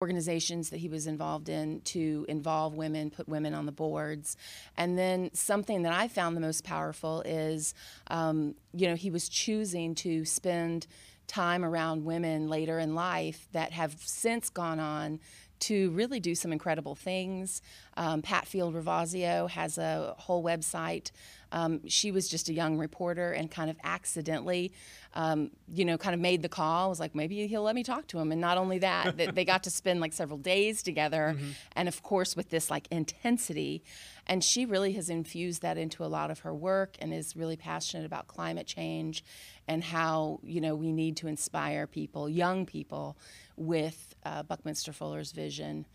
organizations that he was involved in to involve women, put women on the boards. And then something that I found the most powerful is, um, you know, he was choosing to spend time around women later in life that have since gone on to really do some incredible things. Um, Pat Field Ravazio has a whole website. Um, she was just a young reporter and kind of accidentally, um, you know, kind of made the call. Was like, maybe he'll let me talk to him. And not only that, that they got to spend like several days together, mm-hmm. and of course with this like intensity. And she really has infused that into a lot of her work and is really passionate about climate change and how you know we need to inspire people, young people, with uh, Buckminster Fuller's vision.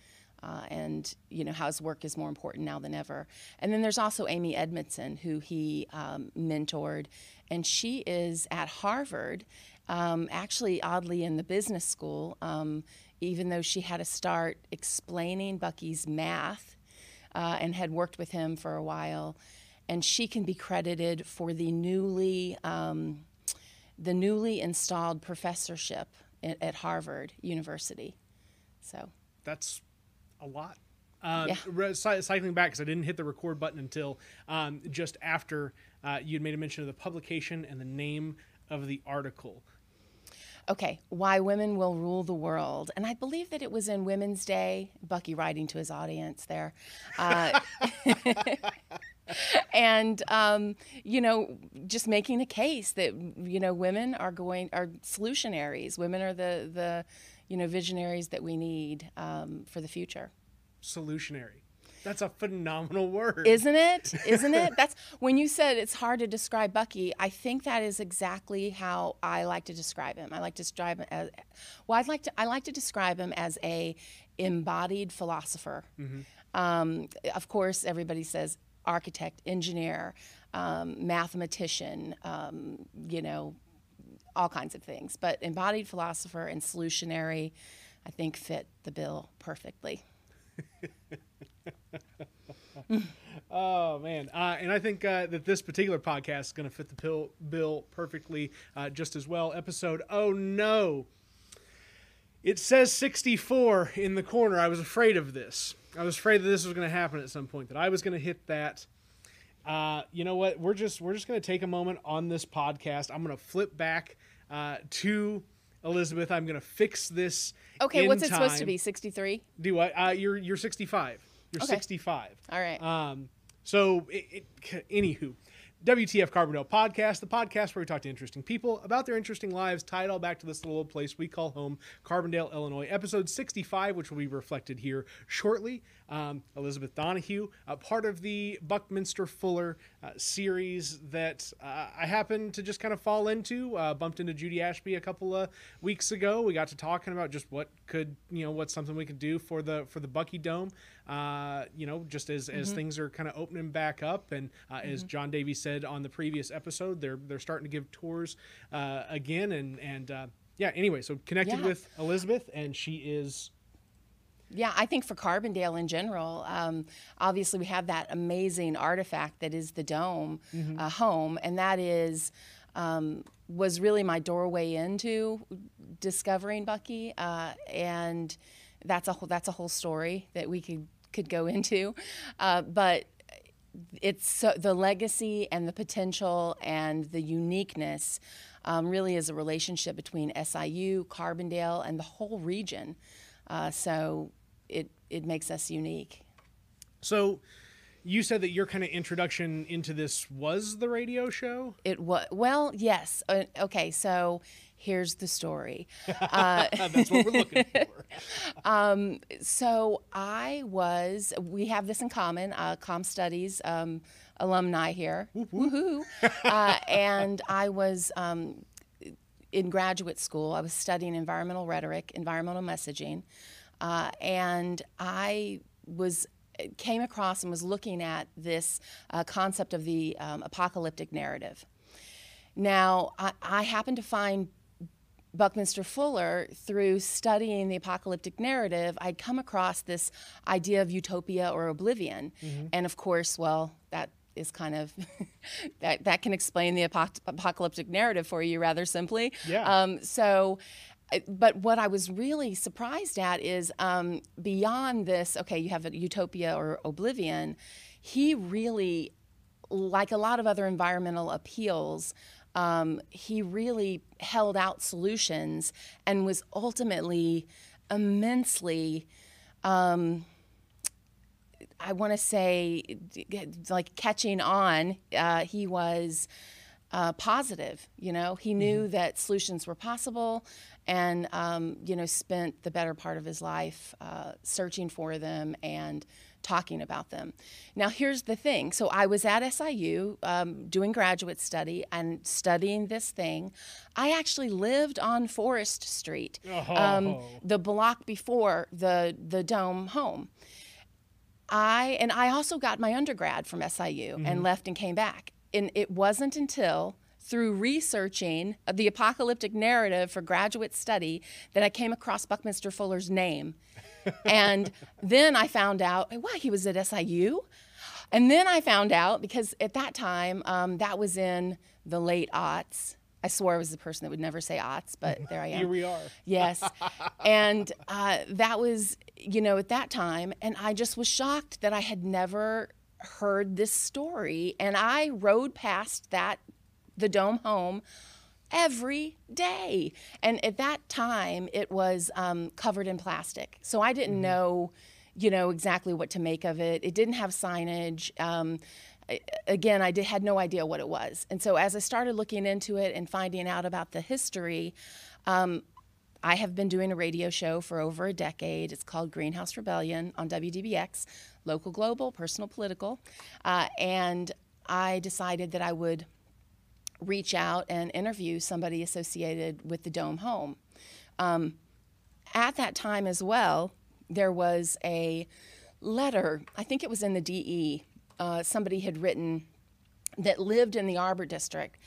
Uh, and you know how his work is more important now than ever. And then there's also Amy Edmondson, who he um, mentored, and she is at Harvard, um, actually oddly in the business school. Um, even though she had to start explaining Bucky's math, uh, and had worked with him for a while, and she can be credited for the newly um, the newly installed professorship at Harvard University. So that's a lot. Uh, yeah. cycling back because I didn't hit the record button until um, just after uh, you'd made a mention of the publication and the name of the article. Okay, why women will rule the world, and I believe that it was in Woman's Day. Bucky writing to his audience there. Uh, and um, you know, just making a case that you know women are going are solutionaries. Women are the the you know visionaries that we need um, for the future. Solutionary. That's a phenomenal word. Isn't it? Isn't it? That's when you said it's hard to describe Bucky, I think that is exactly how I like to describe him. I like to describe him as well, I'd like to I like to describe him as a embodied philosopher. Mm-hmm. Um, of course, everybody says architect, engineer, um, mathematician, um, you know, all kinds of things. But embodied philosopher and solutionary, I think, fit the bill perfectly. oh man, uh, and I think uh, that this particular podcast is going to fit the bill, bill perfectly, uh, just as well. Episode. Oh no, it says 64 in the corner. I was afraid of this. I was afraid that this was going to happen at some point. That I was going to hit that. Uh, you know what? We're just we're just going to take a moment on this podcast. I'm going to flip back uh, to Elizabeth. I'm going to fix this. Okay, what's it supposed to be? 63. Do what? Uh, you're you're 65. You're okay. 65. All right. Um. So, it, it, anywho, WTF Carbondale podcast, the podcast where we talk to interesting people about their interesting lives, tie it all back to this little old place we call home, Carbondale, Illinois. Episode 65, which will be reflected here shortly. Um, Elizabeth Donahue, uh, part of the Buckminster Fuller uh, series that uh, I happened to just kind of fall into. Uh, bumped into Judy Ashby a couple of weeks ago. We got to talking about just what could, you know, what's something we could do for the for the Bucky Dome. Uh, you know, just as, mm-hmm. as things are kind of opening back up, and uh, mm-hmm. as John Davies said on the previous episode, they're they're starting to give tours again, and and yeah. Anyway, so connected yeah. with Elizabeth, and she is yeah, I think for Carbondale in general, um, obviously we have that amazing artifact that is the dome mm-hmm. uh, home, and that is um, was really my doorway into discovering Bucky, uh, and that's a whole, that's a whole story that we could could go into, uh, but it's so, the legacy and the potential and the uniqueness um, really is a relationship between SIU, Carbondale, and the whole region. Uh, so it it makes us unique. So, you said that your kind of introduction into this was the radio show. It was well, yes. Uh, okay, so here's the story. Uh, That's what we're looking for. um, so I was. We have this in common. Uh, Com Studies um, alumni here. Woohoo! uh, and I was. Um, in graduate school, I was studying environmental rhetoric, environmental messaging, uh, and I was came across and was looking at this uh, concept of the um, apocalyptic narrative. Now, I, I happened to find Buckminster Fuller through studying the apocalyptic narrative. I'd come across this idea of utopia or oblivion, mm-hmm. and of course, well, that is kind of that that can explain the apocalyptic narrative for you rather simply. Yeah. Um, so but what I was really surprised at is um, beyond this. Okay, you have a utopia or oblivion. He really, like a lot of other environmental appeals, um, he really held out solutions and was ultimately immensely. Um, I want to say, like catching on. Uh, he was uh, positive. You know, he knew that solutions were possible, and um, you know, spent the better part of his life uh, searching for them and talking about them. Now, here's the thing. So I was at SIU um, doing graduate study and studying this thing. I actually lived on Forest Street, um, Oh. the block before the the dome home. I and I also got my undergrad from SIU and left and came back. And it wasn't until through researching the apocalyptic narrative for graduate study that I came across Buckminster Fuller's name. and then I found out, wow, he was at SIU. And then I found out because at that time, um, that was in the late aughts. I swore I was the person that would never say aughts, but there I am. Here we are. Yes. and uh, that was, you know, at that time. And I just was shocked that I had never heard this story. And I rode past that, the dome home, every day. And at that time, it was um, covered in plastic. So I didn't know, you know, exactly what to make of it. It didn't have signage. Um, I- again, I did, had no idea what it was. And so as I started looking into it and finding out about the history, um, I have been doing a radio show for over a decade. It's called Greenhouse Rebellion on WDBX, local, global, personal, political. Uh, and I decided that I would reach out and interview somebody associated with the Dome Home. Um, at that time as well, there was a letter, I think it was in the DE, uh, somebody had written that lived in the Arbor District,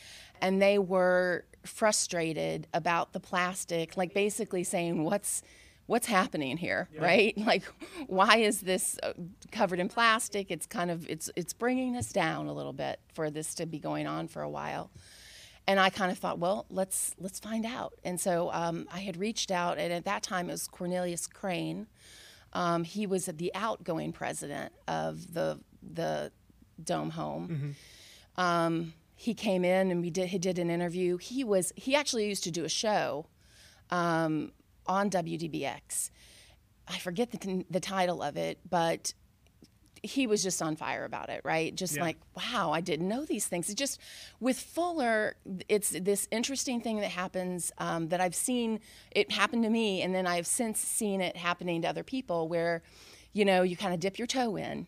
and they were frustrated about the plastic, like basically saying, "What's what's happening here, right? Like, why is this uh, covered in plastic? It's kind of it's it's bringing us down a little bit for this to be going on for a while." And I kind of thought, well, let's let's find out. And so um, I had reached out, and at that time it was Cornelius Crane. Um, he was the outgoing president of the the Dome Home. Um, he came in and we did he did an interview. He was he actually used to do a show um, on WDBX. I forget the the title of it, but he was just on fire about it, right? Just Yeah. like, wow, I didn't know these things. It just with Fuller, it's this interesting thing that happens um, that I've seen it happen to me, and then I've since seen it happening to other people, where, you know, you kind of dip your toe in,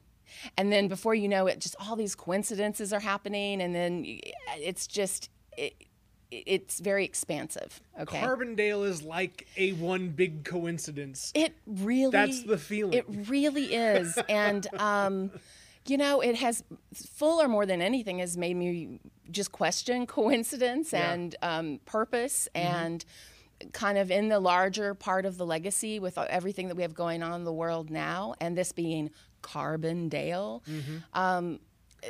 and then before you know it, just all these coincidences are happening, and then it's just it, it's very expansive. Okay, Carbondale is like a one big coincidence. it really That's the feeling. It really is, and um, you know, it has Fuller more than anything has made me just question coincidence Yeah. and um, purpose and kind of in the larger part of the legacy with everything that we have going on in the world now, and this being Carbondale. Um,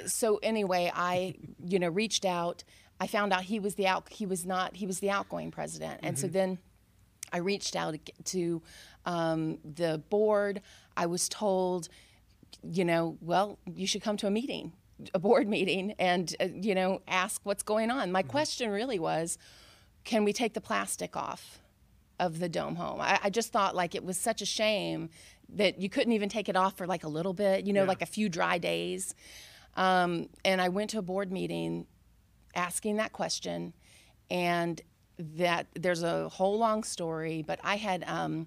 so anyway, I you know reached out. I found out he was the out he was not he was the outgoing president, and so then I reached out to um, the board. I was told, you know, well, you should come to a meeting, a board meeting, and uh, you know, ask what's going on. My question really was, can we take the plastic off of the dome home? I, I just thought like it was such a shame that you couldn't even take it off for like a little bit, you know, Yeah. like a few dry days. Um, and I went to a board meeting asking that question and that there's a whole long story but i had um,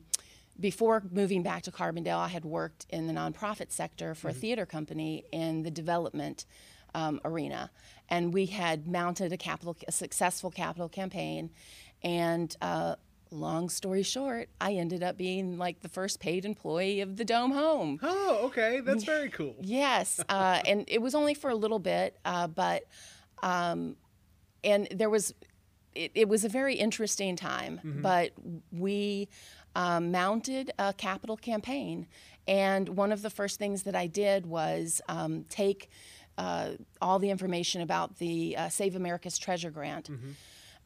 before moving back to carbondale i had worked in the nonprofit sector for a theater company in the development um, arena and we had mounted a capital a successful capital campaign and uh, long story short i ended up being like the first paid employee of the dome home oh, okay. That's very cool. Yes, uh, and it was only for a little bit, uh, but um, and there was it, it was a very interesting time. But we um, mounted a capital campaign, and one of the first things that I did was um, take uh, all the information about the uh, Save America's Treasure Grant,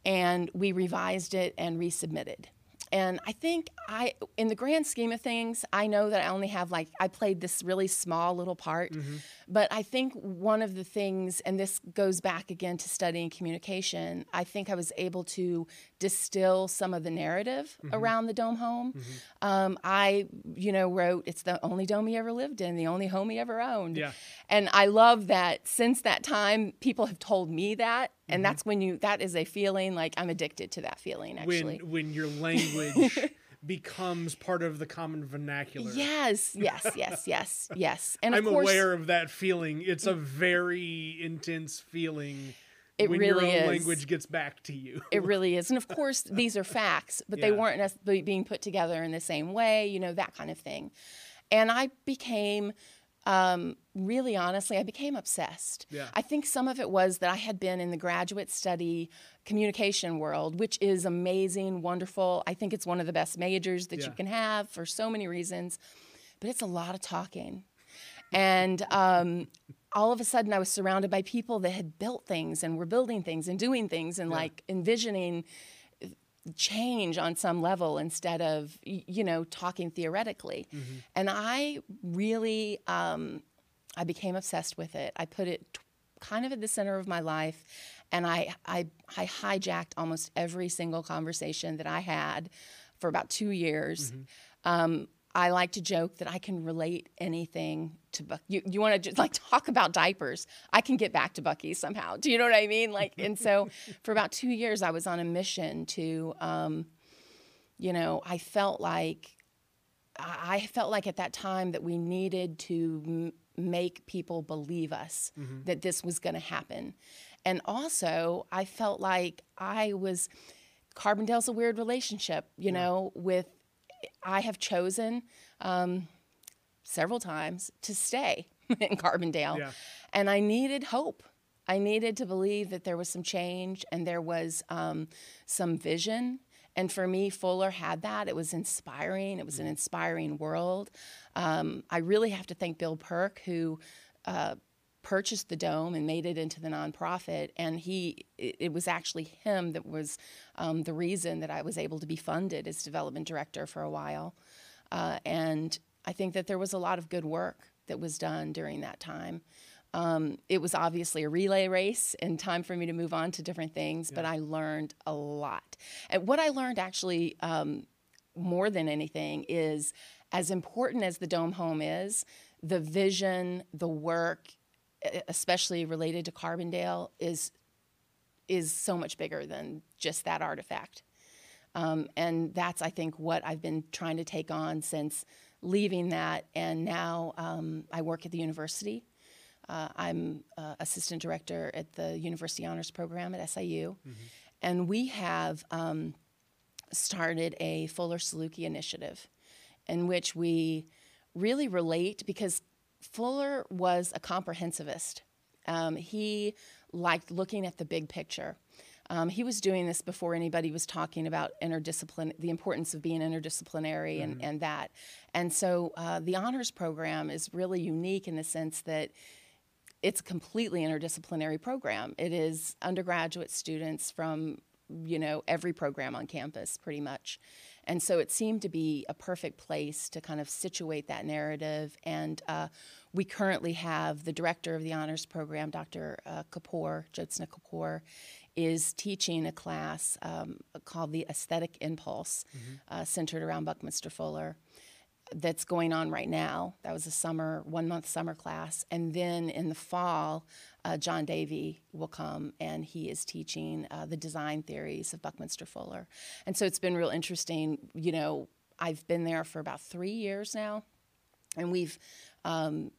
and we revised it and resubmitted. And I think I, in the grand scheme of things, I know that I only have like I played this really small little part, Mm-hmm. but I think one of the things, and this goes back again to studying communication, I think I was able to distill some of the narrative Mm-hmm. around the dome home. Um, I, you know, wrote it's the only dome he ever lived in, the only home he ever owned, Yeah. and I love that. Since that time, people have told me that, Mm-hmm. and that's when you that is a feeling like I'm addicted to that feeling. Actually, When when your language becomes part of the common vernacular. Yes, yes, yes, yes, yes. And of I'm course, aware of that feeling. It's a very intense feeling It when really your own is. language gets back to you. it really is. And of course, these are facts, but they weren't necessarily being put together in the same way, you know, that kind of thing. And I became, um, really honestly, I became obsessed. Yeah. I think some of it was that I had been in the graduate study communication world, which is amazing, wonderful. I think it's one of the best majors that Yeah. you can have for so many reasons, but it's a lot of talking. And um, all of a sudden, I was surrounded by people that had built things and were building things and doing things and like envisioning change on some level instead of you know talking theoretically. And I really, um, I became obsessed with it. I put it t- kind of at the center of my life, and I, I, I hijacked almost every single conversation that I had for about two years. Um, I like to joke that I can relate anything to Buck. You, you want to like talk about diapers? I can get back to Bucky somehow. Do you know what I mean? Like, and so for about two years, I was on a mission to, um, you know, I felt like I felt like at that time that we needed to m- make people believe us that this was going to happen. And also, I felt like I was Carbondale's a weird relationship, you know, with I have chosen um, several times to stay in Carbondale. Yeah. And I needed hope. I needed to believe that there was some change and there was um, some vision. And for me, Fuller had that. It was inspiring. It was an inspiring world. Um, I really have to thank Bill Perk, who uh, purchased the dome and made it into the nonprofit. And he, it, it was actually him that was um, the reason that I was able to be funded as development director for a while. Uh, and I think that there was a lot of good work that was done during that time. Um, it was obviously a relay race and time for me to move on to different things, but I learned a lot. And what I learned actually um, more than anything is as important as the Dome Home is, the vision, the work, especially related to Carbondale, is is so much bigger than just that artifact. Um, and that's, I think, what I've been trying to take on since leaving that. And now um, I work at the university. Uh, I'm uh, assistant director at the University Honors Program at SIU. And we have um, started a Fuller Saluki initiative in which we really relate because Fuller was a comprehensivist. Um, he liked looking at the big picture. Um, he was doing this before anybody was talking about interdiscipline, the importance of being interdisciplinary and, and that. And so uh, the honors program is really unique in the sense that it's a completely interdisciplinary program. It is undergraduate students from you know every program on campus pretty much. And so it seemed to be a perfect place to kind of situate that narrative. And uh, we currently have the director of the honors program, Dr. Uh, Kapoor, Jyotsna Kapoor, is teaching a class um, called the Aesthetic Impulse, uh, centered around Buckminster Fuller that's going on right now. That was a summer, one month summer class. And then in the fall, uh, John Davey will come and he is teaching uh, the design theories of Buckminster Fuller. And so it's been real interesting. You know, I've been there for about three years now, and we've um,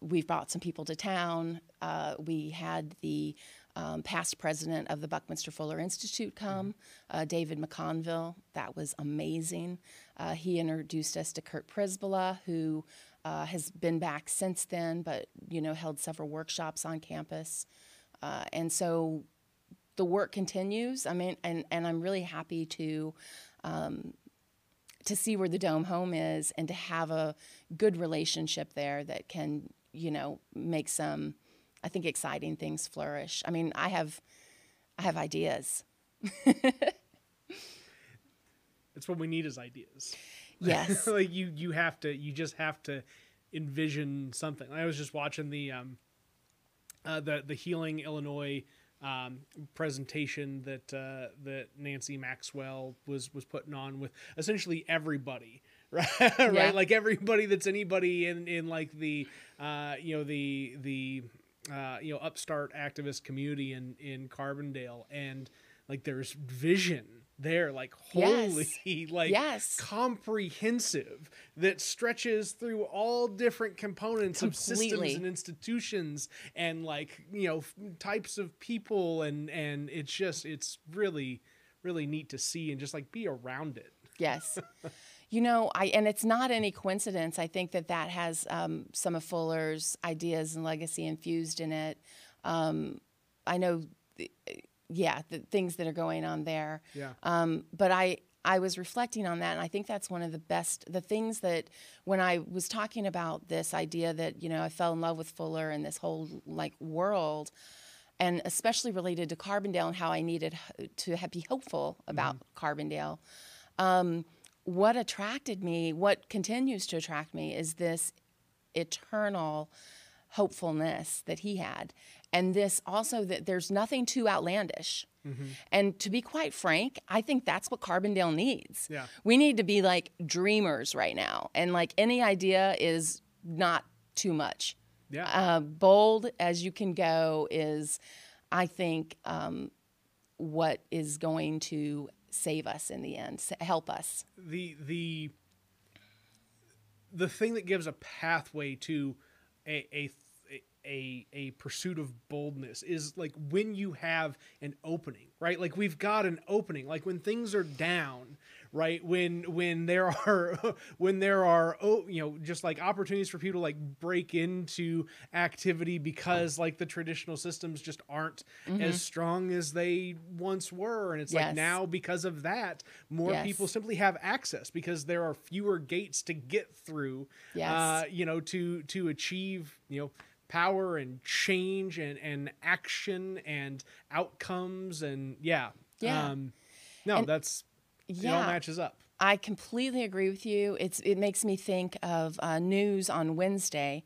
we've brought some people to town. Uh, we had the um, past president of the Buckminster Fuller Institute come, uh, David McConville. That was amazing. Uh, he introduced us to Kurt Prisbilla, who uh, has been back since then, but you know held several workshops on campus, uh, and so the work continues. I mean, and and I'm really happy to. Um, to see where the dome home is and to have a good relationship there that can you know make some i think exciting things flourish i mean i have i have ideas It's That's what we need is ideas. Yes. like you you have to you just have to envision something. I was just watching the um uh, the the Healing Illinois um, presentation that uh, that Nancy Maxwell was was putting on with essentially everybody, right? Yeah. right, like everybody that's anybody in in like the uh, you know the the uh, you know upstart activist community in in Carbondale, and like there's vision there, like holy, like Yes. comprehensive that stretches through all different components of systems and institutions and like you know f- types of people and and it's just it's really really neat to see and just like be around it Yes. You know, I and it's not any coincidence. I think that that has um, some of Fuller's ideas and legacy infused in it. Um, I know, yeah, the things that are going on there. Yeah. Um, but I I was reflecting on that, and I think that's one of the best the things that when I was talking about this idea that you know I fell in love with Fuller and this whole like world and especially related to Carbondale and how I needed to be hopeful about Carbondale. Um, what attracted me, what continues to attract me, is this eternal hopefulness that he had, and this also that there's nothing too outlandish. And to be quite frank, I think that's what Carbondale needs. Yeah. We need to be like dreamers right now, and like any idea is not too much yeah uh, bold as you can go is, I think, um, what is going to save us in the end, help us. the the the thing that gives a pathway to a a a, a pursuit of boldness is like when you have an opening right like we've got an opening like when things are down right when when there are when there are oh you know just like opportunities for people to like break into activity because like the traditional systems just aren't as strong as they once were and it's like now because of that more Yes. people simply have access because there are fewer gates to get through Yes. uh, you know to to achieve you know power and change and and action and outcomes and yeah Yeah. um no And- that's it all Yeah. matches up I completely agree with you. It's it makes me think of uh, news on Wednesday.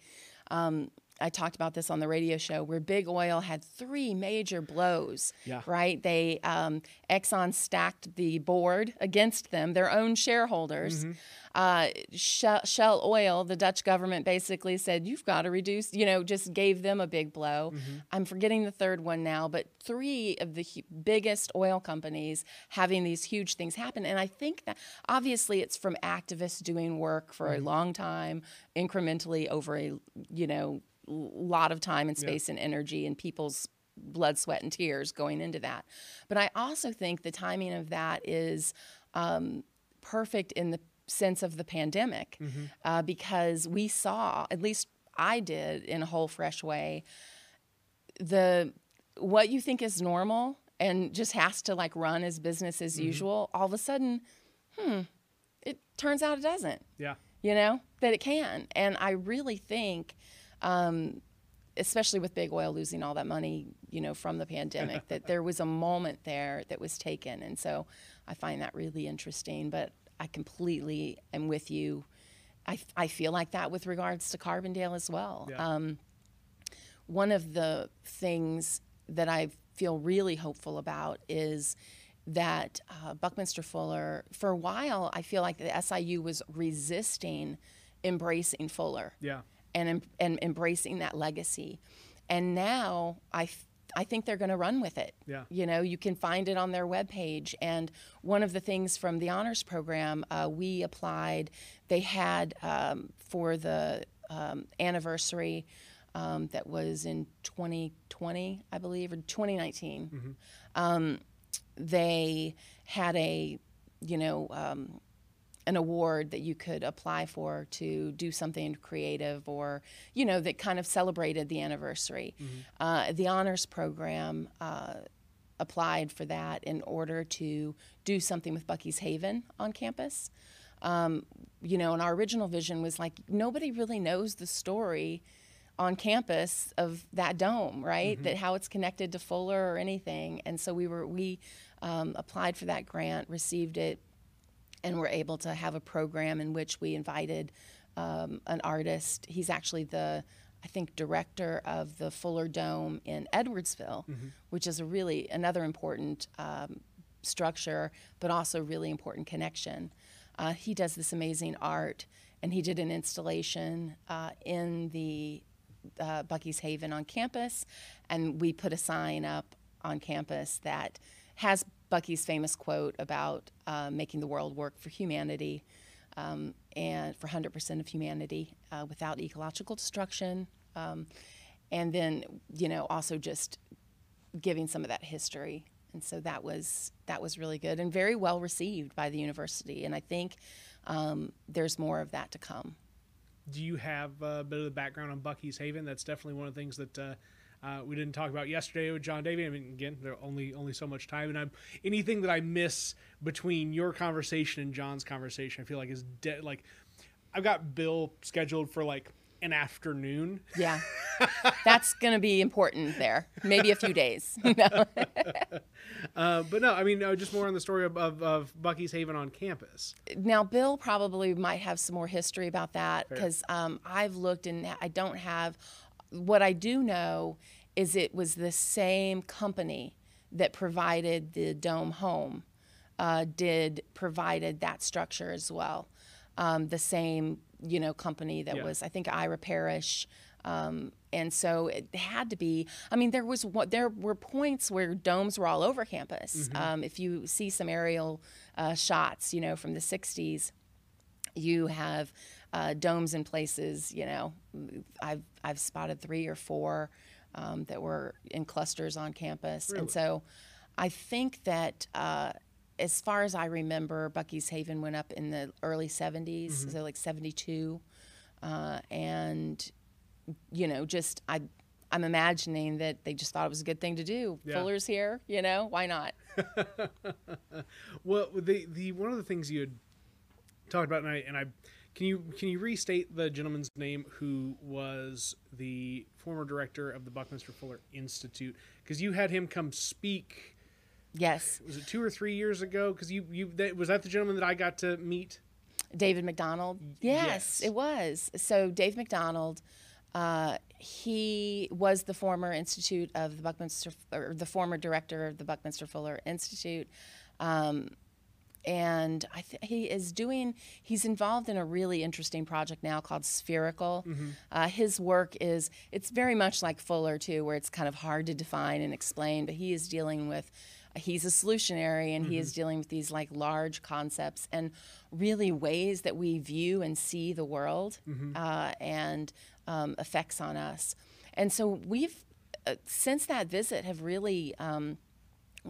Um, I talked about this on the radio show where Big Oil had three major blows. Yeah. Right. They um, Exxon stacked the board against them, their own shareholders. Uh, Shell, Shell Oil, the Dutch government basically said, "You've got to reduce." You know, just gave them a big blow. I'm forgetting the third one now, but three of the hu- biggest oil companies having these huge things happen, and I think that obviously it's from activists doing work for a long time, incrementally over a you know lot of time and space and energy and people's blood, sweat, and tears going into that. But I also think the timing of that is um, perfect in the sense of the pandemic uh, because we saw, at least I did in a whole fresh way, the what you think is normal and just has to like run as business as usual, all of a sudden, hmm, it turns out it doesn't. Yeah. You know that it can. And i really think um, especially with big oil losing all that money you know from the pandemic that there was a moment there that was taken. And so i find that really interesting but i completely am with you. I, I feel like that with regards to carbondale as well. Yeah. um, one of the things that I feel really hopeful about is that uh, Buckminster Fuller, for a while, I feel like the SIU was resisting embracing Fuller. Yeah and, and embracing that legacy. And now I I think they're going to run with it. Yeah. You know, you can find it on their webpage. And one of the things from the honors program, uh, we applied, they had um, for the um, anniversary um, that was in 2020, I believe, or 2019. Um, they had a, you know, um, an award that you could apply for to do something creative or you know that kind of celebrated the anniversary. Uh, the honors program uh, applied for that in order to do something with bucky's haven on campus. Um, you know and our original vision was like nobody really knows the story on campus of that dome right? That how it's connected to fuller or anything. And so we were we um, applied for that grant received it and we're able to have a program in which we invited um, an artist. He's actually the, I think, director of the Fuller Dome in Edwardsville, which is a really another important um, structure, but also really important connection. Uh, he does this amazing art, and he did an installation uh, in the uh, Bucky's Haven on campus, and we put a sign up on campus that has Bucky's famous quote about uh, making the world work for humanity um, and for 100% of humanity uh, without ecological destruction. Um, and then, you know, also just giving some of that history. And so that was that was really good and very well received by the university. And I think um, there's more of that to come. Do you have a bit of the background on Bucky's Haven? That's definitely one of the things that uh, we didn't talk about yesterday with John Davey. I mean, again, there only only so much time, and I'm anything that I miss between your conversation and John's conversation, I feel like is dead. Like, I've got Bill scheduled for like an afternoon. Yeah, that's going to be important there. Maybe a few days. No. Uh, but no, I mean, uh, just more on the story of, of, of Bucky's Haven on campus. now, Bill probably might have some more history about that because um, I've looked and I don't have. What I do know is it was the same company that provided the dome home, uh, did provided that structure as well. Um, the same, you know, company that Yeah. was I think Ira Parish. Um, and so it had to be. I mean, there was what there were points where domes were all over campus. Um, if you see some aerial uh, shots, you know, from the '60s, you have uh, domes in places. You know, I've I've spotted three or four um, that were in clusters on campus, Really? and so I think that. Uh, as far as I remember, Bucky's Haven went up in the early 70s, Mm-hmm. so like 72. Uh, and, you know, just I, I'm imagining that they just thought it was a good thing to do. Yeah. Fuller's here, you know, why not? Well, the the one of the things you had talked about, and I and I can you can you restate the gentleman's name who was the former director of the Buckminster Fuller Institute? Because you had him come speak. Yes, Was it two or three years ago? Because you you that, was that the gentleman that I got to meet? David McConville. Yes, yes. it was. So Dave McConville, uh, he was the former institute of the Buckminster, or the former director of the Buckminster Fuller Institute. Um, and I th- he is doing he's involved in a really interesting project now called spherical. Uh, his work is it's very much like fuller too where it's kind of hard to define and explain but he is dealing with he's a solutionary and he is dealing with these like large concepts and really ways that we view and see the world uh, and um, effects on us. And so we've uh, since that visit have really um,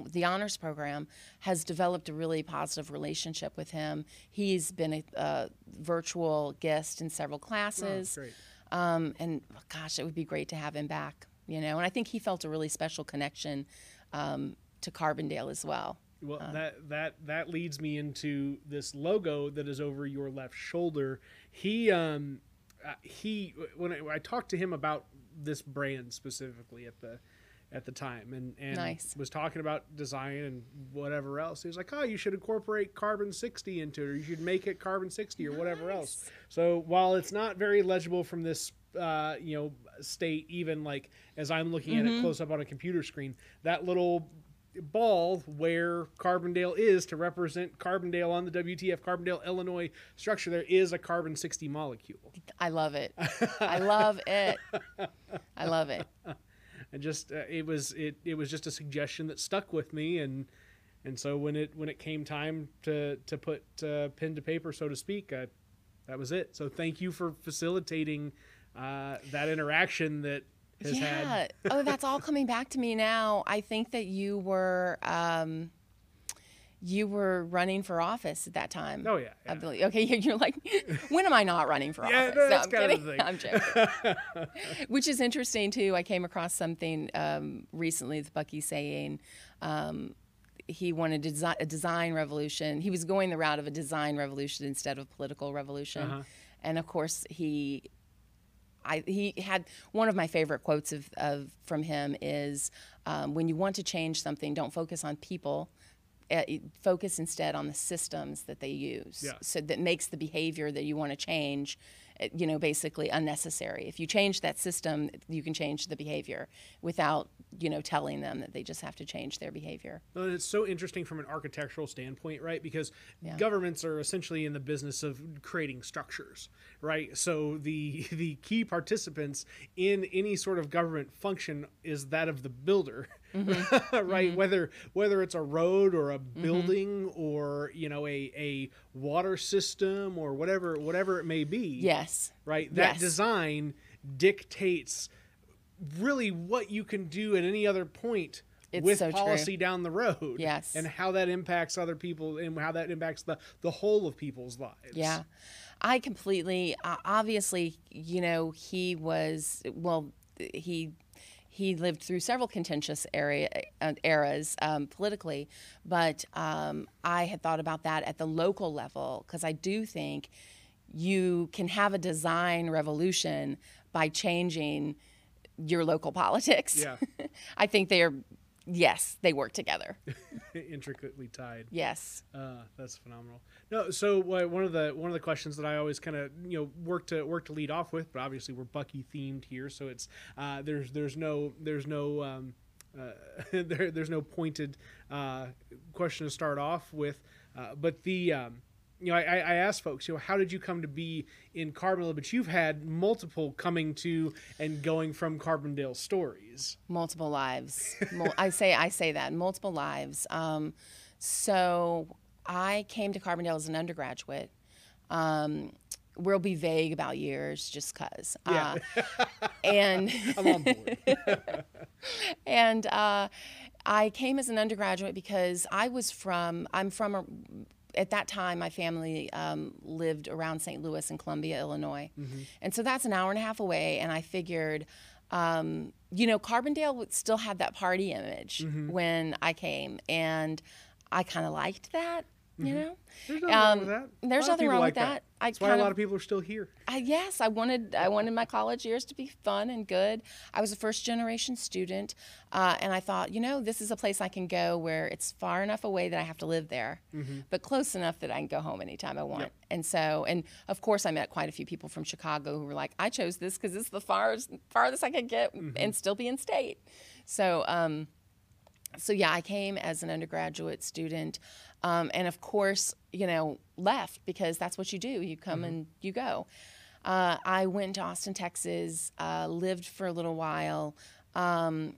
the honors program has developed a really positive relationship with him. He's been a, a virtual guest in several classes. great. Um, and gosh, it would be great to have him back, you know. And I think he felt a really special connection um, to Carbondale as well. Well, that that that leads me into this logo that is over your left shoulder. He um uh, he when I, I talked to him about this brand specifically at the at the time and and Nice. was talking about design and whatever else. He was like, "Oh, you should incorporate carbon 60 into it or you should make it carbon 60 or whatever else." So, while it's not very legible from this uh, you know, state even like as I'm looking at it close up on a computer screen, that little ball where Carbondale is to represent Carbondale on the WTF Carbondale, Illinois structure, there is a carbon 60 molecule. I love it. I love it. I love it. And just uh, it was it it was just a suggestion that stuck with me and and so when it when it came time to to put uh, pen to paper so to speak, I, that was it. So thank you for facilitating uh, that interaction that has yeah. had oh, that's all coming back to me now. I think that you were um, you were running for office at that time. Oh yeah, I believe. Okay, you're like, when am I not running for Yeah, office? no, that's I'm kind of the thing. I'm joking. Which is interesting too. I came across something um, recently with Bucky saying um, he wanted to desi- a design revolution. He was going the route of a design revolution instead of political revolution, Uh-huh. and of course he. I, he had one of my favorite quotes of, of from him is um, when you want to change something, don't focus on people, focus instead on the systems that they use. Yeah. So that makes the behavior that you want to change, uh, you know, basically unnecessary. If you change that system, you can change the behavior without, you know, telling them that they just have to change their behavior. Well, it's so interesting from an architectural standpoint, right? Because governments are essentially in the business of creating structures, right? So the the key participants in any sort of government function is that of the builder, mm-hmm. right? Mm-hmm. Whether whether it's a road or a mm-hmm. building or you know a a water system or whatever whatever it may be, Yes. right? That Yes. design dictates really what you can do at any other point It's with so true. policy down the road. Yes. And how that impacts other people and how that impacts the, the whole of people's lives. Yeah. I completely uh, obviously, you know, he was well he he lived through several contentious area uh, eras um, politically, but um, I had thought about that at the local level because I do think you can have a design revolution by changing your local politics. Yeah. I think they are yes, they work together. Intricately tied. Yes. Uh, that's phenomenal. No, so uh, one of the one of the questions that I always kind of you know work to work to lead off with, but obviously we're Bucky themed here, so it's uh, there's there's no there's no um, uh, there, there's no pointed uh, question to start off with, uh, but the um, you know I, I asked folks you know how did you come to be in Carbondale, but you've had multiple coming to and going from Carbondale stories. multiple lives. Mul- I say I say that multiple lives. Um, so I came to Carbondale as an undergraduate. Um, we'll be vague about years, just cause. Yeah. Uh, and I'm on board. and uh, I came as an undergraduate because I was from. I'm from a. At that time, my family um, lived around St. Louis and Columbia, Illinois, and so that's an hour and a half away. And I figured, um, you know, Carbondale would still had that party image when I came, and I kind of liked that. You know, There's nothing wrong Um, with that. there's A lot of nothing wrong like with that. I That's why a lot of- of people are still here. I, yes, I wanted I wanted my college years to be fun and good. I was a first generation student, uh, and I thought, you know, this is a place I can go where it's far enough away that I have to live there, but close enough that I can go home anytime I want. And so, and of course, I met quite a few people from Chicago who were like, I chose this because it's the farthest farthest I could get and still be in state. So. Um, so yeah, I came as an undergraduate student, um, and of course, you know, left because that's what you do. You come and you go. Uh, I went to Austin, Texas, uh, lived for a little while. Um,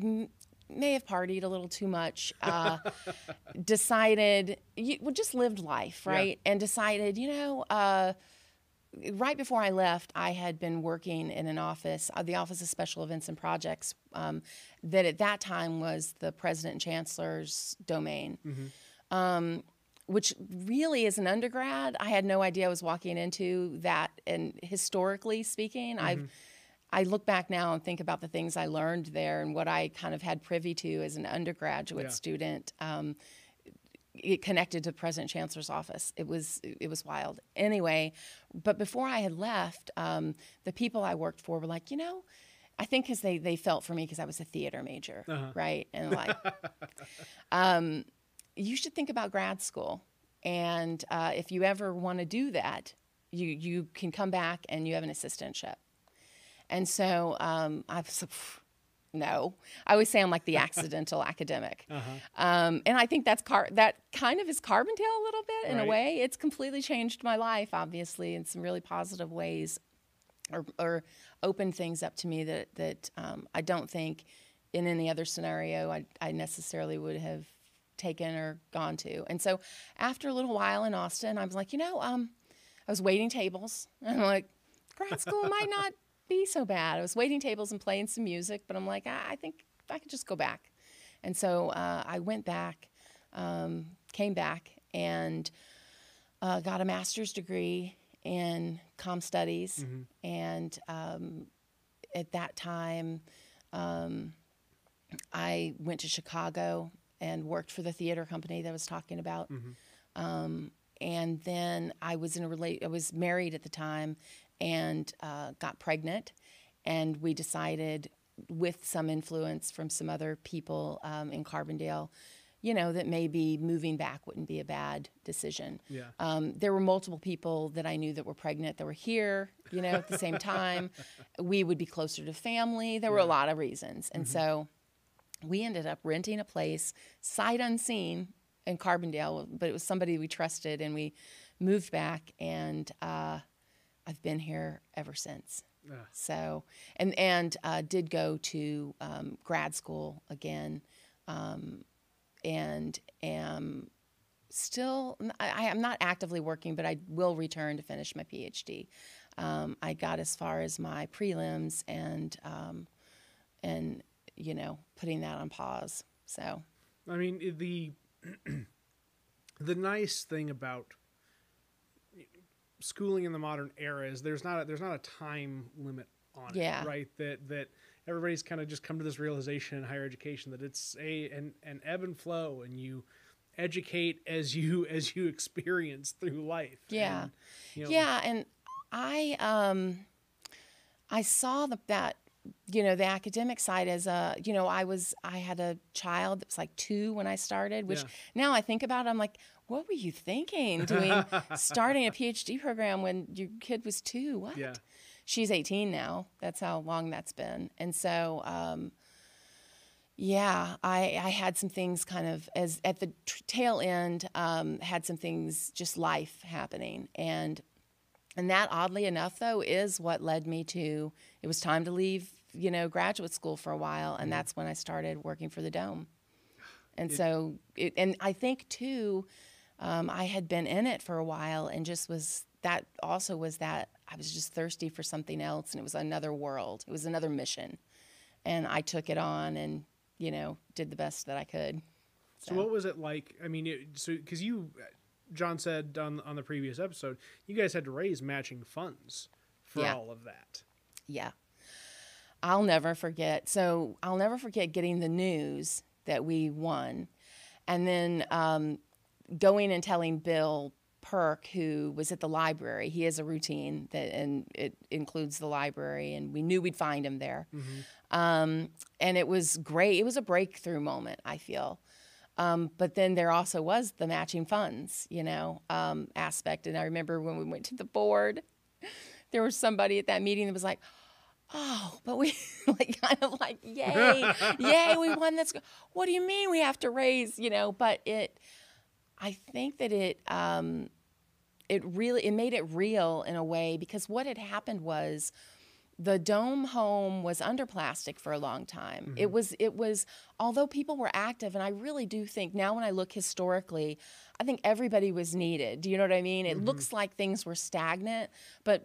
m- may have partied a little too much. Uh, decided, you, well, just lived life, right? And decided, you know. Right before I left, I had been working in an office, uh, the Office of Special Events and Projects, um, that at that time was the President and Chancellor's domain. Um, which really, as an undergrad, I had no idea I was walking into that. And historically speaking, I've I look back now and think about the things I learned there and what I kind of had privy to as an undergraduate Yeah. student. Um, it connected to President Chancellor's office. It was it was wild. Anyway, but before I had left, um, the people I worked for were like, you know, I think because they they felt for me because I was a theater major, right? And like, um, you should think about grad school, and uh, if you ever want to do that, you you can come back and you have an assistantship. And so um, I was like, "Pff, no. I always say I'm like the accidental academic. Um, and I think that's car- that kind of is Carbondale a little bit in Right. a way. It's completely changed my life, obviously, in some really positive ways, or, or opened things up to me that that um, I don't think in any other scenario I, I necessarily would have taken or gone to. And so after a little while in Austin, I was like, you know, um, I was waiting tables, and I'm like, grad school might not be so bad. I was waiting tables and playing some music, but I'm like, I I think I could just go back. And so uh, I went back, um, came back, and uh, got a master's degree in com studies. And um, at that time, um, I went to Chicago and worked for the theater company that I was talking about. Um, and then I was in a relate. I was married at the time, and uh, got pregnant. And we decided, with some influence from some other people um, in Carbondale, you know, that maybe moving back wouldn't be a bad decision. Yeah. Um, there were multiple people that I knew that were pregnant that were here, you know, at the same time. we would be closer to family. There were a lot of reasons. And so we ended up renting a place, sight unseen, in Carbondale, but it was somebody we trusted, and we moved back, and uh, I've been here ever since. So, and and uh, did go to um, grad school again, um, and am still. I, I'm not actively working, but I will return to finish my PhD. Um, I got as far as my prelims and um, and you know putting that on pause. So I mean the the nice thing about schooling in the modern era is there's not a, there's not a time limit on Yeah. it, right? That that everybody's kind of just come to this realization in higher education that it's a an, an ebb and flow, and you educate as you as you experience through life. Yeah. And, you know, Yeah, and I um I saw the, that you know the academic side as a you know I was I had a child that was like two when I started, which Yeah. now I think about it, I'm like, what were you thinking doing starting a PhD program when your kid was two? What? Yeah. She's 18 now. That's how long that's been, and so. Um, yeah, I, I had some things kind of as at the tail end um, had some things just life happening and and that oddly enough though is what led me to it was time to leave you know graduate school for a while and that's when I started working for the Dome and so it, and I think too um, I had been in it for a while and just was that also was that I was just thirsty for something else and it was another world it was another mission and I took it on and you know did the best that I could. So what was it like? I mean, it, so because you, John said on on the previous episode, you guys had to raise matching funds for Yeah. all of that. Yeah. I'll never forget. So I'll never forget getting the news that we won, and then um, going and telling Bill Perk, who was at the library. He has a routine that, and it includes the library, and we knew we'd find him there. Um, and it was great. It was a breakthrough moment. I feel. Um, but then there also was the matching funds, you know, um, aspect. And I remember when we went to the board, there was somebody at that meeting that was like, "Oh, but we like kind of like, yay, yay, we won this. What do you mean we have to raise, you know?" But it, I think that it, um, it really it made it real in a way because what had happened was the dome home was under plastic for a long time. It was it was although people were active and I really do think now when I look historically, I think everybody was needed. Do you know what I mean? It looks like things were stagnant, but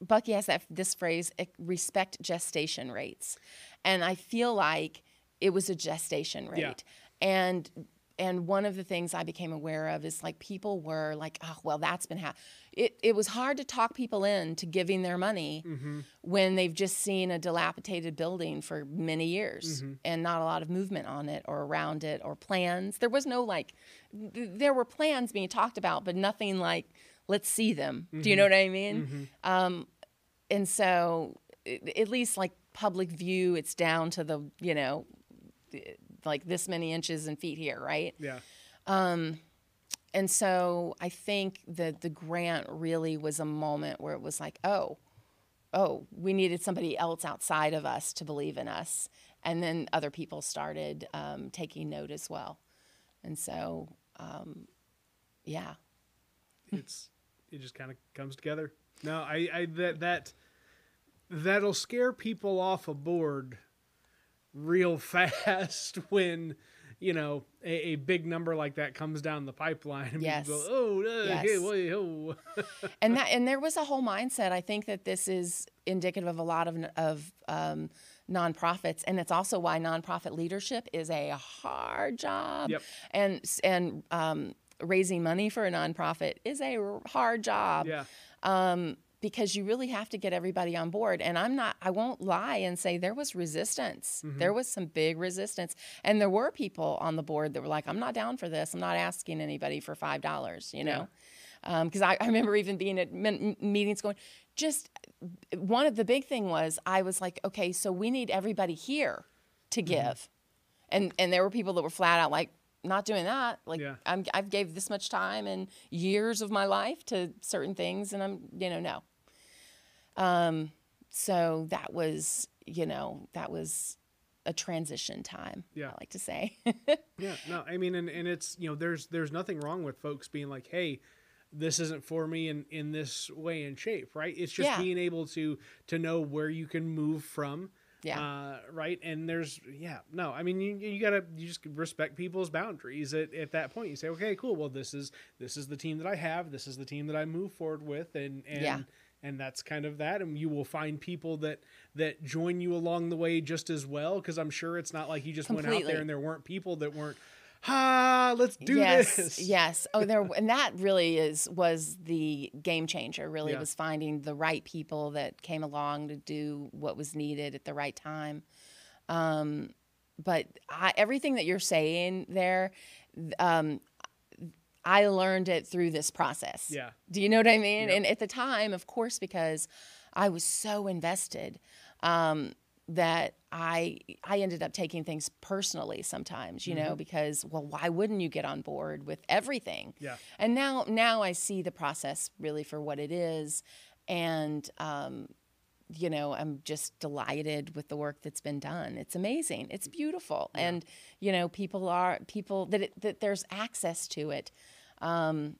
Bucky has that this phrase respect gestation rates. And I feel like it was a gestation rate. Yeah. And and one of the things I became aware of is like people were like, oh well, that's been ha-. It it was hard to talk people in to giving their money mm-hmm. when they've just seen a dilapidated building for many years mm-hmm. and not a lot of movement on it or around it or plans. There was no like, th- there were plans being talked about, but nothing like, let's see them. Do you mm-hmm. know what I mean? Um, and so, i- at least like public view, it's down to the you know, like this many inches and feet here, right? Yeah. Um, And so I think that the grant really was a moment where it was like, oh, oh, we needed somebody else outside of us to believe in us. And then other people started um, taking note as well. And so, um, yeah, it's it just kind of comes together. No, I, I that that that'll scare people off a board real fast when you know a, a big number like that comes down the pipeline and Yes. people go, oh, uh, Yes. hey, wait, oh. and that and there was a whole mindset. I think that this is indicative of a lot of of um, nonprofits, and it's also why nonprofit leadership is a hard job. Yep. And and um, raising money for a nonprofit is a hard job. yeah, um, because you really have to get everybody on board. And I'm not, I won't lie and say there was resistance. Mm-hmm. There was some big resistance. And there were people on the board that were like, I'm not down for this. I'm not asking anybody for $5, you know? Um, because I, I remember even being at men- meetings going, just one of the big thing was I was like, okay, so we need everybody here to mm-hmm. give. And, and there were people that were flat out like, not doing that. Like Yeah. I'm, I've gave this much time and years of my life to certain things, and I'm, you know, no. Um, so that was, you know, that was a transition time. Yeah. I like to say. Yeah, no, I mean, and, and it's you know, there's there's nothing wrong with folks being like, hey, this isn't for me in in this way and shape, right? It's just Yeah. being able to to know where you can move from, Yeah. uh, right. And there's yeah, no, I mean, you you gotta you just respect people's boundaries at, at that point. You say, okay, cool, well, this is this is the team that I have, this is the team that I move forward with, and and. Yeah. And that's kind of that, and you will find people that that join you along the way just as well. Because I'm sure it's not like you just went out there and there weren't people that weren't ha let's do yes, this yes. Oh, there, and that really is was the game changer. Really, Yeah. was finding the right people that came along to do what was needed at the right time. Um, but I, everything that you're saying there, um, I learned it through this process. yeah Do you know what I mean? Yep. And at the time, of course, because I was so invested um, that I I ended up taking things personally sometimes. You Mm-hmm. know, because well, why wouldn't you get on board with everything? Yeah. And now now I see the process really for what it is, and um, you know I'm just delighted with the work that's been done. It's amazing. It's beautiful, and you know people are people that it, that there's access to it Um,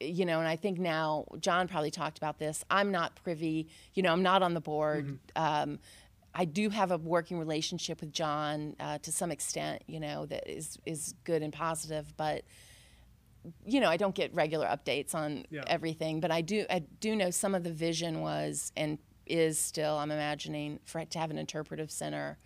you know, and I think now John probably talked about this. I'm not privy, you know, I'm not on the board. Um, I do have a working relationship with John uh, to some extent, you know, that is is good and positive, but you know, I don't get regular updates on Yeah. everything, but I do I do know some of the vision was and is still I'm imagining for it to have an interpretive center,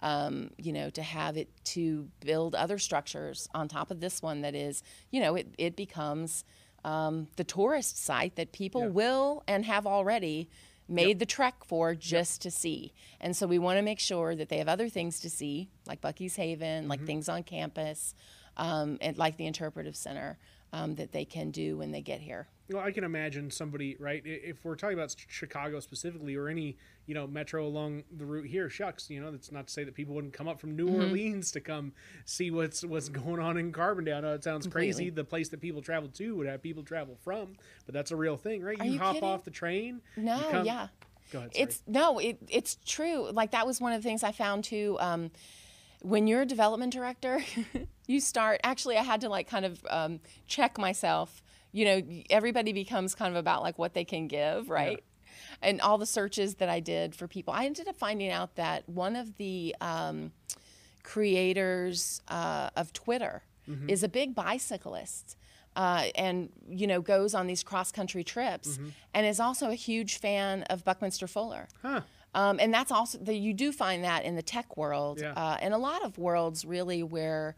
um, you know, to have it to build other structures on top of this one that is, you know, it it becomes um, the tourist site that people Yeah. will and have already made the trek for just to see. And so we want to make sure that they have other things to see, like Bucky's Haven, Mm-hmm. like things on campus, um, and like the interpretive center um, that they can do when they get here. Well i can imagine somebody right if we're talking about chicago specifically or any you know metro along the route here shucks you know that's not to say that people wouldn't come up from new Mm-hmm. orleans to come see what's what's going on in carbondale i know it sounds crazy the place that people travel to would have people travel from but that's a real thing right you, you hop kidding? off the train No, come- yeah. go ahead sorry. It's no, it, it's true. Like that was one of the things I found too. Um, when you're a development director, you start. Actually, I had to like kind of um, check myself. You know, everybody becomes kind of about like what they can give, right? And all the searches that I did for people, I ended up finding out that one of the um, creators uh, of Twitter is a big bicyclist. Uh, and you know goes on these cross country trips and is also a huge fan of Buckminster Fuller. huh Um, and that's also the, you do find that in the tech world, Yeah. uh, and a lot of worlds really where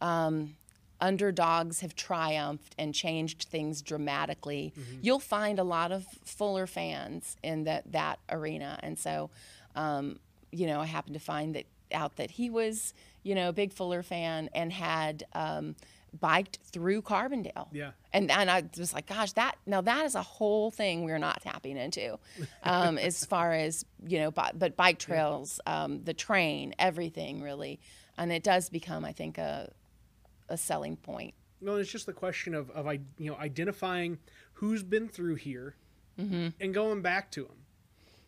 um, underdogs have triumphed and changed things dramatically. You'll find a lot of Fuller fans in that that arena, and so um, you know I happened to find that out that he was you know a big Fuller fan and had. Um, biked through Carbondale Yeah. and and I was like, gosh, that now that is a whole thing we're not tapping into, um, as far as you know, but, but bike trails, um, the train, everything really, and it does become, I think, a a selling point. No, it's just the question of, of I you know identifying who's been through here and going back to them,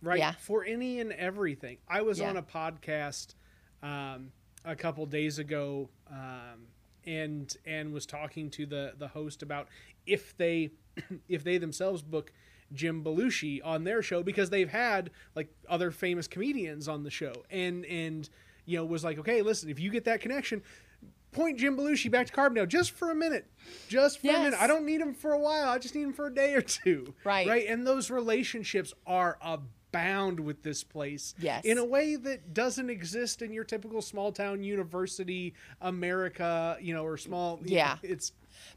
right? Yeah. For any and everything. I was Yeah. on a podcast um, a couple days ago, um, and and was talking to the the host about if they if they themselves book Jim Belushi on their show because they've had like other famous comedians on the show, and and you know was like, okay, listen, if you get that connection point Jim Belushi back to Carbondale just for a minute. Just for a minute. I don't need him for a while. I just need him for a day or two. Right. Right. And those relationships are abound with this place. Yes. In a way that doesn't exist in your typical small town university America, you know, or small. Yeah. it's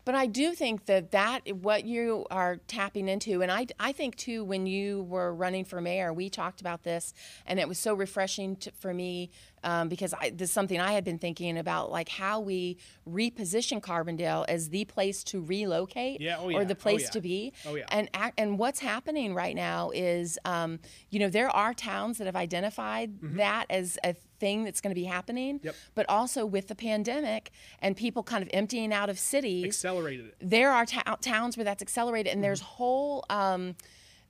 But I do think that that what you are tapping into, and I, I think too, when you were running for mayor, we talked about this, and it was so refreshing to, for me um, because I, this is something I had been thinking about, like how we reposition Carbondale as the place to relocate Yeah, oh or yeah, the oh place yeah. to be. Oh yeah. And and what's happening right now is, um, you know, there are towns that have identified Mm-hmm. that as a thing that's going to be happening. Yep. But also with the pandemic and people kind of emptying out of cities, Accelerated it. there are ta- towns where that's accelerated, and Mm-hmm. there's whole um,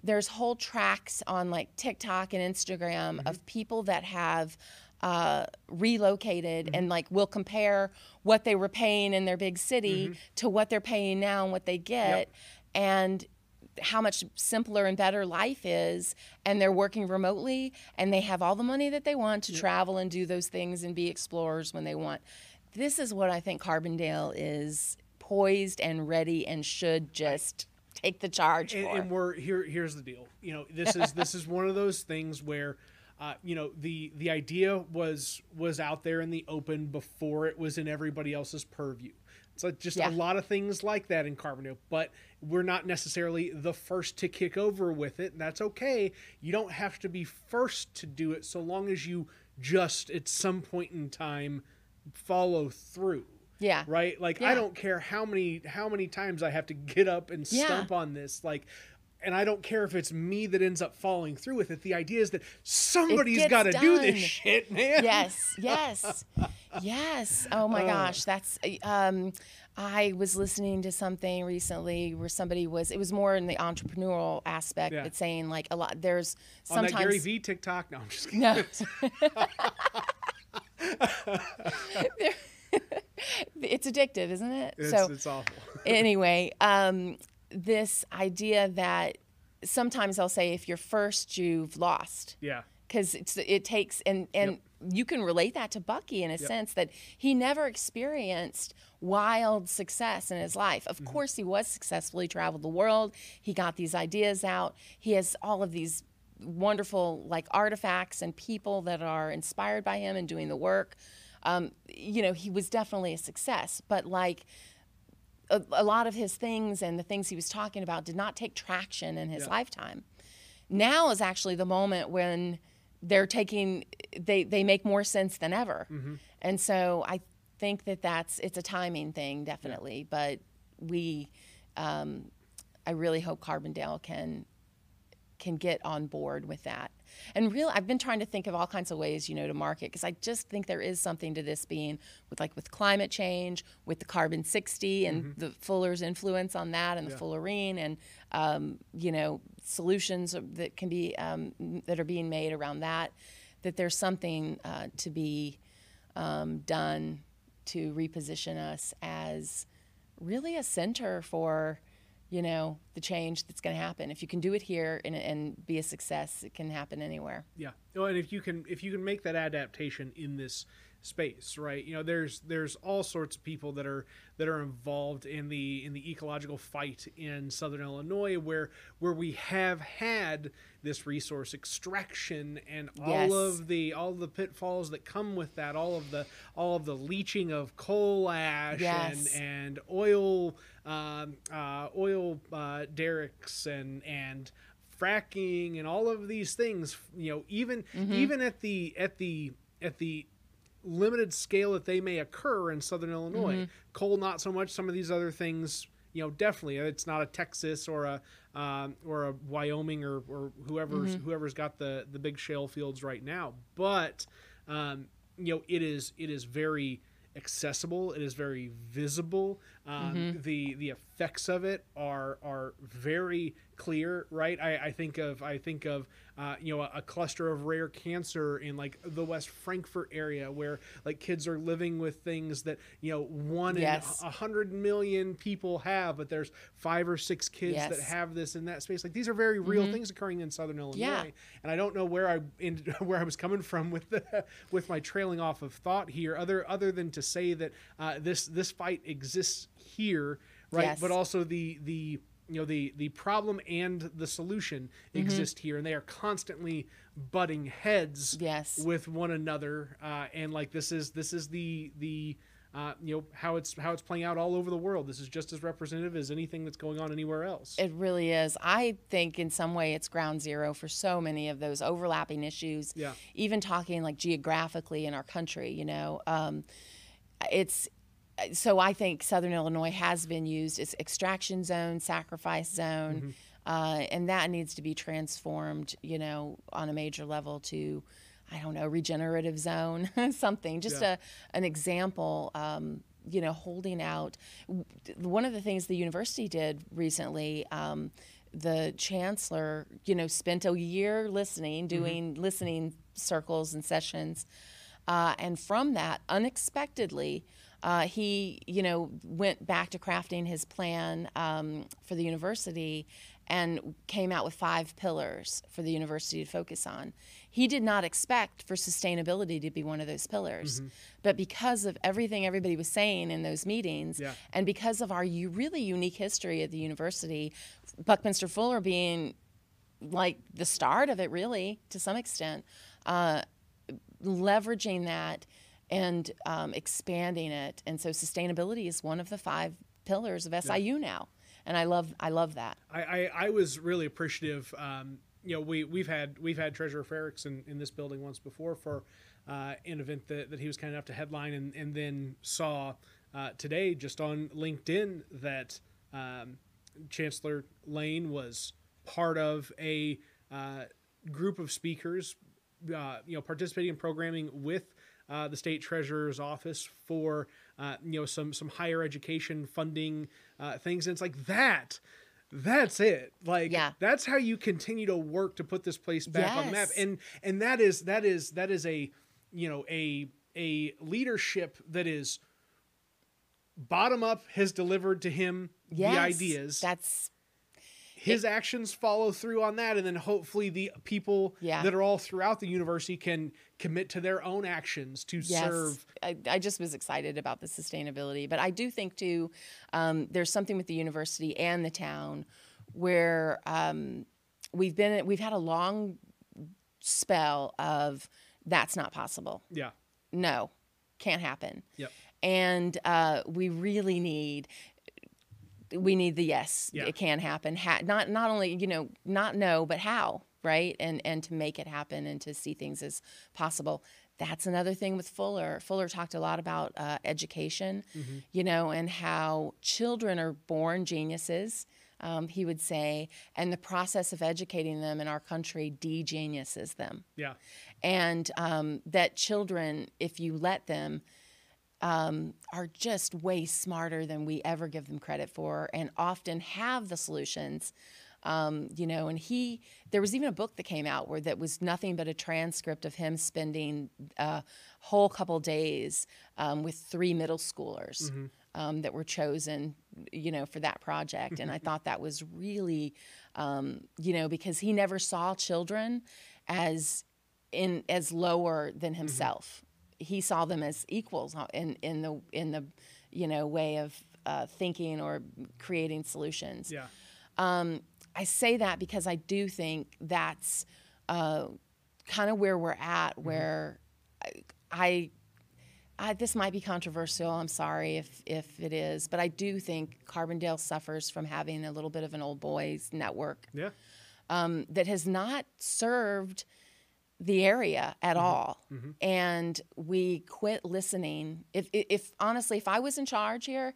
there's whole tracks on like TikTok and Instagram Mm-hmm. of people that have uh, relocated Mm-hmm. and like will compare what they were paying in their big city Mm-hmm. to what they're paying now and what they get, and how much simpler and better life is and they're working remotely and they have all the money that they want to travel and do those things and be explorers when they want. This is what i think carbondale is poised and ready and should just take the charge and, for. and we're here here's the deal. You know this is this is one of those things where uh, you know the the idea was was out there in the open before it was in everybody else's purview like just Yeah. a lot of things like that in Carbondale, but we're not necessarily the first to kick over with it, and that's okay. You don't have to be first to do it, so long as you just at some point in time follow through yeah right like i don't care how many how many times i have to get up and Yeah. stump on this like and i don't care if it's me that ends up following through with it. The idea is that somebody's got to do this shit man. Yes yes yes. Oh my gosh that's um i was listening to something recently where somebody was it was more in the entrepreneurial aspect Yeah. but saying like a lot there's sometimes on that gary v tiktok? No i'm just kidding. No it's addictive isn't it? It's, so it's awful. anyway, um, this idea that sometimes I'll say if you're first, you've lost yeah because it takes and and you can relate that to Bucky in a sense that he never experienced wild success in his life. Of course, he was successful. He traveled the world. He got these ideas out. He has all of these wonderful like artifacts and people that are inspired by him and doing the work. Um, you know, he was definitely a success, but like a, a lot of his things and the things he was talking about did not take traction in his Yeah. lifetime. Now is actually the moment when they're taking they they make more sense than ever. And so I think that that's it's a timing thing definitely, but we um, I really hope Carbondale can can get on board with that. And really, I've been trying to think of all kinds of ways, you know, to market because I just think there is something to this being with like with climate change, with the carbon 60 and the Fuller's influence on that and the Fullerene and, um, you know, solutions that can be, um, that are being made around that, that there's something uh, to be um, done to reposition us as really a center for you know the change that's going to happen if you can do it here and, and be a success it can happen anywhere Yeah. Oh, and if you can if you can make that adaptation in this space, right? You know, there's there's all sorts of people that are that are involved in the in the ecological fight in southern Illinois where where we have had this resource extraction and Yes. all of the all of the pitfalls that come with that, all of the all of the leaching of coal ash Yes. and and oil um, uh, oil uh, derricks and and fracking and all of these things you know even even at the at the at the limited scale that they may occur in southern illinois. Coal not so much. Some of these other things you know definitely. It's not a texas or a um, or a wyoming or, or whoever's whoever's got the the big shale fields right now. But um, you know it is it is very accessible. It is very visible um, the the effects of it are are very clear right? I, I think of I think of uh, you know a, a cluster of rare cancer in like the West Frankfort area where like kids are living with things that you know one Yes. in a hundred million people have but there's five or six kids that have this in that space. Like these are very real things occurring in southern Illinois. Yeah. and I don't know where I in, where I was coming from with the with my trailing off of thought here, other other than to say that uh, this this fight exists here, right? Yes. But also the the you know the the problem and the solution Mm-hmm. exist here, and they are constantly butting heads Yes. with one another, uh, and like this is this is the the uh, you know how it's how it's playing out all over the world. This is just as representative as anything that's going on anywhere else. it really is i think in some way it's ground zero for so many of those overlapping issues Yeah. even talking like geographically in our country you know um, it's so I think Southern Illinois has been used as extraction zone, sacrifice zone, uh, and that needs to be transformed, you know, on a major level to I don't know, regenerative zone, something, just Yeah. a an example. Um, you know, holding out. One of the things the university did recently, um, the chancellor, you know, spent a year listening, doing listening circles and sessions, uh, and from that, unexpectedly, uh, he, you know, went back to crafting his plan um, for the university and came out with five pillars for the university to focus on. He did not expect for sustainability to be one of those pillars, Mm-hmm. but because of everything everybody was saying in those meetings, Yeah. and because of our u- really unique history at the university, Buckminster Fuller being like the start of it, really to some extent, uh, leveraging that and um, expanding it. And so sustainability is one of the five pillars of SIU now, and I love I love that. I, I, I was really appreciative. Um, you know, we we've had we've had Treasurer Frerichs in, in this building once before for uh, an event that, that he was kind enough to headline, and, and then saw uh, today just on LinkedIn that um, Chancellor Lane was part of a uh, group of speakers, uh, you know, participating in programming with uh, the state treasurer's office for uh, you know some some higher education funding uh, things, and it's like that. That's it. Like Yeah. that's how you continue to work to put this place back on the map. And and that is that is that is a you know a a leadership that is bottom up has delivered to him Yes, the ideas That's his actions follow through on that and then hopefully the people Yeah. that are all throughout the university can commit to their own actions to yes. serve I, I just was excited about the sustainability, but I do think too, um, there's something with the university and the town where um, we've been we've had a long spell of that's not possible. yeah No, can't happen. yep and uh, we really need we need the yes. Yeah. it can happen. Ha- not not only you know not no but how right? And and to make it happen and to see things as possible. That's another thing with fuller. Fuller talked a lot about uh, education you know and how children are born geniuses um, he would say and the process of educating them in our country de-geniuses them. Yeah. And um, that children, if you let them, um, are just way smarter than we ever give them credit for, and often have the solutions. Um, you know, and he, there was even a book that came out where that was nothing but a transcript of him spending a whole couple days um, with three middle schoolers um, that were chosen, you know, for that project. And I thought that was really, um, you know, because he never saw children as in as lower than himself. He saw them as equals uh, in in the in the you know way of uh, thinking or creating solutions. yeah Um, I say that because I do think that's uh, kind of where we're at. Where I, I, I this might be controversial. I'm sorry if if it is, but I do think Carbondale suffers from having a little bit of an old boys network yeah um, that has not served the area at mm-hmm. all. Mm-hmm. And we quit listening. If, if, if honestly, if I was in charge here,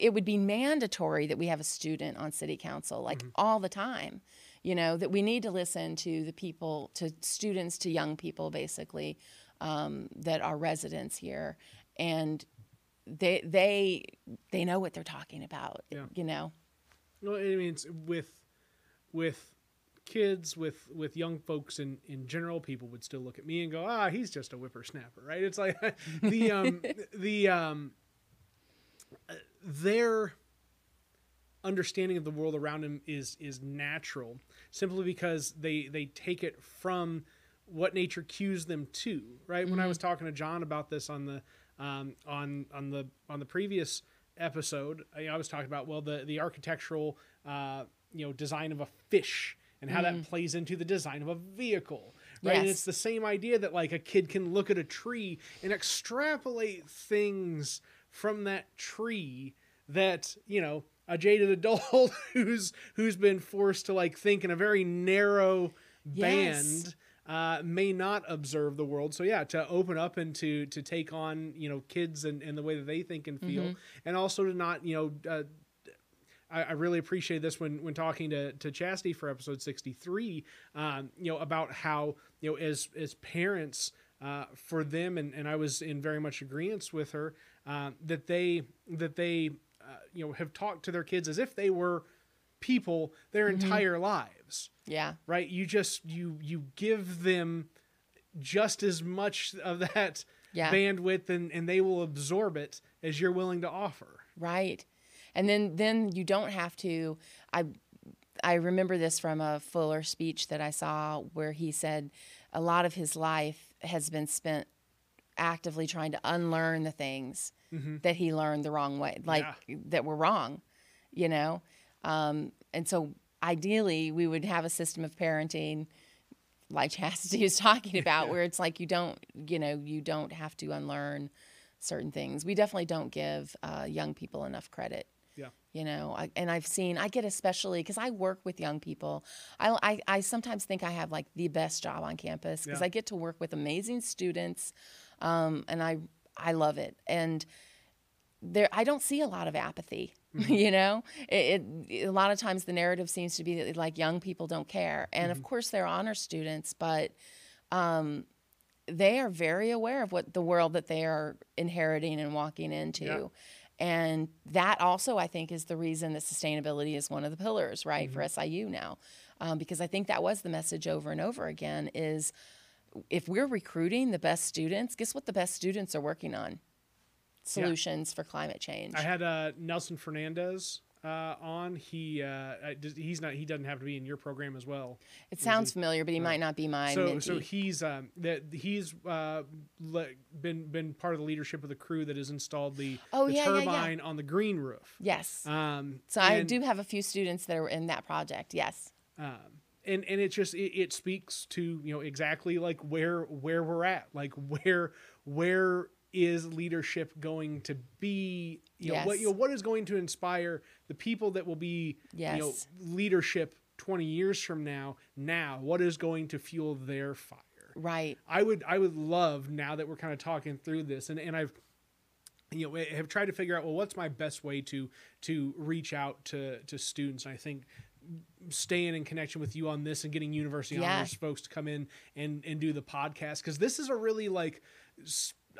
it would be mandatory that we have a student on city council, like mm-hmm. all the time. You know, that we need to listen to the people, to students, to young people, basically, um, that are residents here. And they, they, they know what they're talking about, Yeah. you know? well i mean it's with with kids with with young folks in in general people would still look at me and go ah he's just a whippersnapper right? It's like the um the um their understanding of the world around him is is natural simply because they they take it from what nature cues them to right? When i was talking to john about this on the um, on on the on the previous episode I, I was talking about well the the architectural uh, you know design of a fish and how that plays into the design of a vehicle right and it's the same idea that like a kid can look at a tree and extrapolate things from that tree that you know a jaded adult who's who's been forced to like think in a very narrow Yes. band uh, may not observe the world so yeah to open up and to to take on you know kids and, and the way that they think and feel Mm-hmm. and also to not you know uh, I, I really appreciate this when when talking to to Chastity for episode sixty three. Um, you know about how you know as as parents. Uh, for them, and, and I was in very much agreement with her uh, that they that they uh, you know have talked to their kids as if they were people their Mm-hmm. entire lives Yeah. right you just you you give them just as much of that Yeah. bandwidth and and they will absorb it as you're willing to offer Right. And then then you don't have to I I remember this from a Fuller speech that I saw where he said a lot of his life has been spent actively trying to unlearn the things that he learned the wrong way, like that were wrong, you know? Um, and so ideally we would have a system of parenting like Chastity is talking about, where it's like you don't, you know, you don't have to unlearn certain things. We definitely don't give uh, young people enough credit. Yeah You know, I, and I've seen, I get especially because I work with young people. I, I, I sometimes think I have like the best job on campus because Yeah. I get to work with amazing students, um, and I, I love it. And there, I don't see a lot of apathy. you know, it, it a lot of times the narrative seems to be that like young people don't care, and of course they're honor students, but um, they are very aware of what the world that they are inheriting and walking into. Yeah. And that also, I think, is the reason that sustainability is one of the pillars, right, for Mm-hmm. SIU now, um, because I think that was the message over and over again: is if we're recruiting the best students, guess what? The best students are working on solutions for climate change. i had uh nelson fernandez uh, on he uh, does- he's not he doesn't have to be in your program as well it sounds familiar, but he might not be my so mentee. so he's um that he's uh le- been been part of the leadership of the crew that has installed the, Oh, the yeah, yeah, yeah. turbine on the green roof yes. um so I do have a few students that are in that project. Yes. um, and and it just it, it speaks to you know exactly like where where we're at like where where is leadership going to be you know what you know what is going to inspire the people that will be you know leadership 20 years from now now? What is going to fuel their fire? Right. I would I would love now that we're kind of talking through this and, and I've you know eh, have tried to figure out well what's my best way to to reach out to to students? And I think staying in connection with you on this and getting university Yeah. honors folks to come in and and do the podcast because this is a really like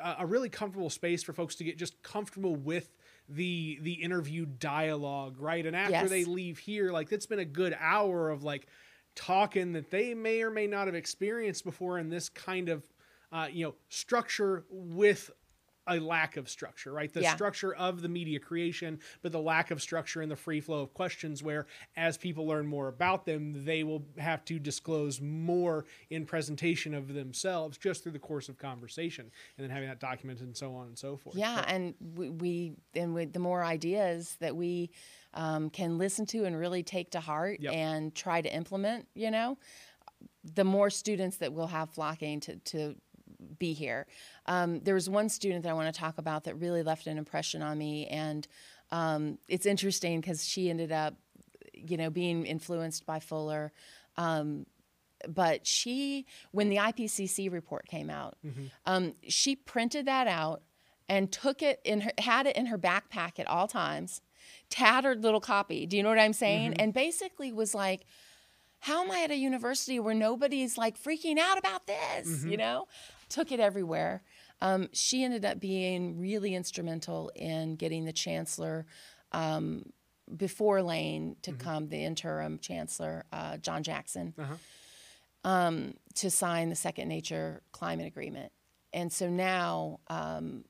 a really comfortable space for folks to get just comfortable with the the interview dialogue right and after Yes. they leave here like it's been a good hour of like talking that they may or may not have experienced before in this kind of uh, you know structure with a lack of structure right the Yeah. structure of the media creation but the lack of structure in the free flow of questions where as people learn more about them they will have to disclose more in presentation of themselves just through the course of conversation and then having that documented and so on and so forth Yeah, and we, we and with the more ideas that we um, can listen to and really take to heart Yep. and try to implement, you know, the more students that we'll have flocking to to be here. Um, there was one student that I want to talk about that really left an impression on me, and um, it's interesting because she ended up, you know, being influenced by Fuller. Um, but she, when the IPCC report came out, um, she printed that out and took it in her, had it in her backpack at all times, tattered little copy. Do you know what I'm saying? And basically was like, how am I at a university where nobody's like freaking out about this? You know, took it everywhere. Um, she ended up being really instrumental in getting the chancellor um, before Lane to come, the interim chancellor, uh, John Jackson, um, to sign the Second Nature Climate Agreement. And so now, um,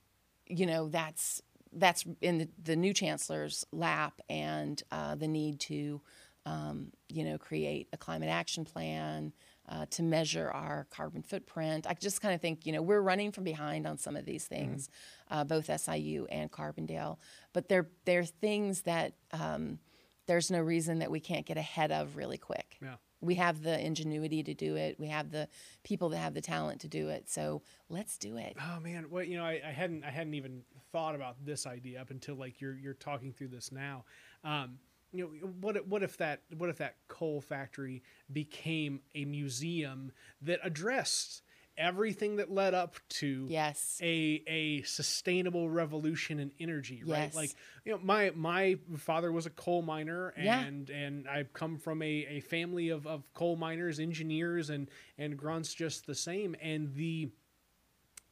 you know, that's that's in the, the new chancellor's lap, and uh, the need to, um, you know, create a climate action plan uh, to measure our carbon footprint. I just kind of think, you know, we're running from behind on some of these things, uh, both SIU and Carbondale, but they're they're things that um, there's no reason that we can't get ahead of really quick yeah we have the ingenuity to do it. We have the people that have the talent to do it. So let's do it. Oh man, well you know I, I hadn't I hadn't even thought about this idea up until like you're you're talking through this now. Um, you know what if- what if that what if that coal factory became a museum that addressed everything that led up to Yes. a a sustainable revolution in energy, right? Yes. Like you know, my my father was a coal miner, Yeah. and and I've come from a, a family of, of coal miners, engineers, and and grunts just the same. And the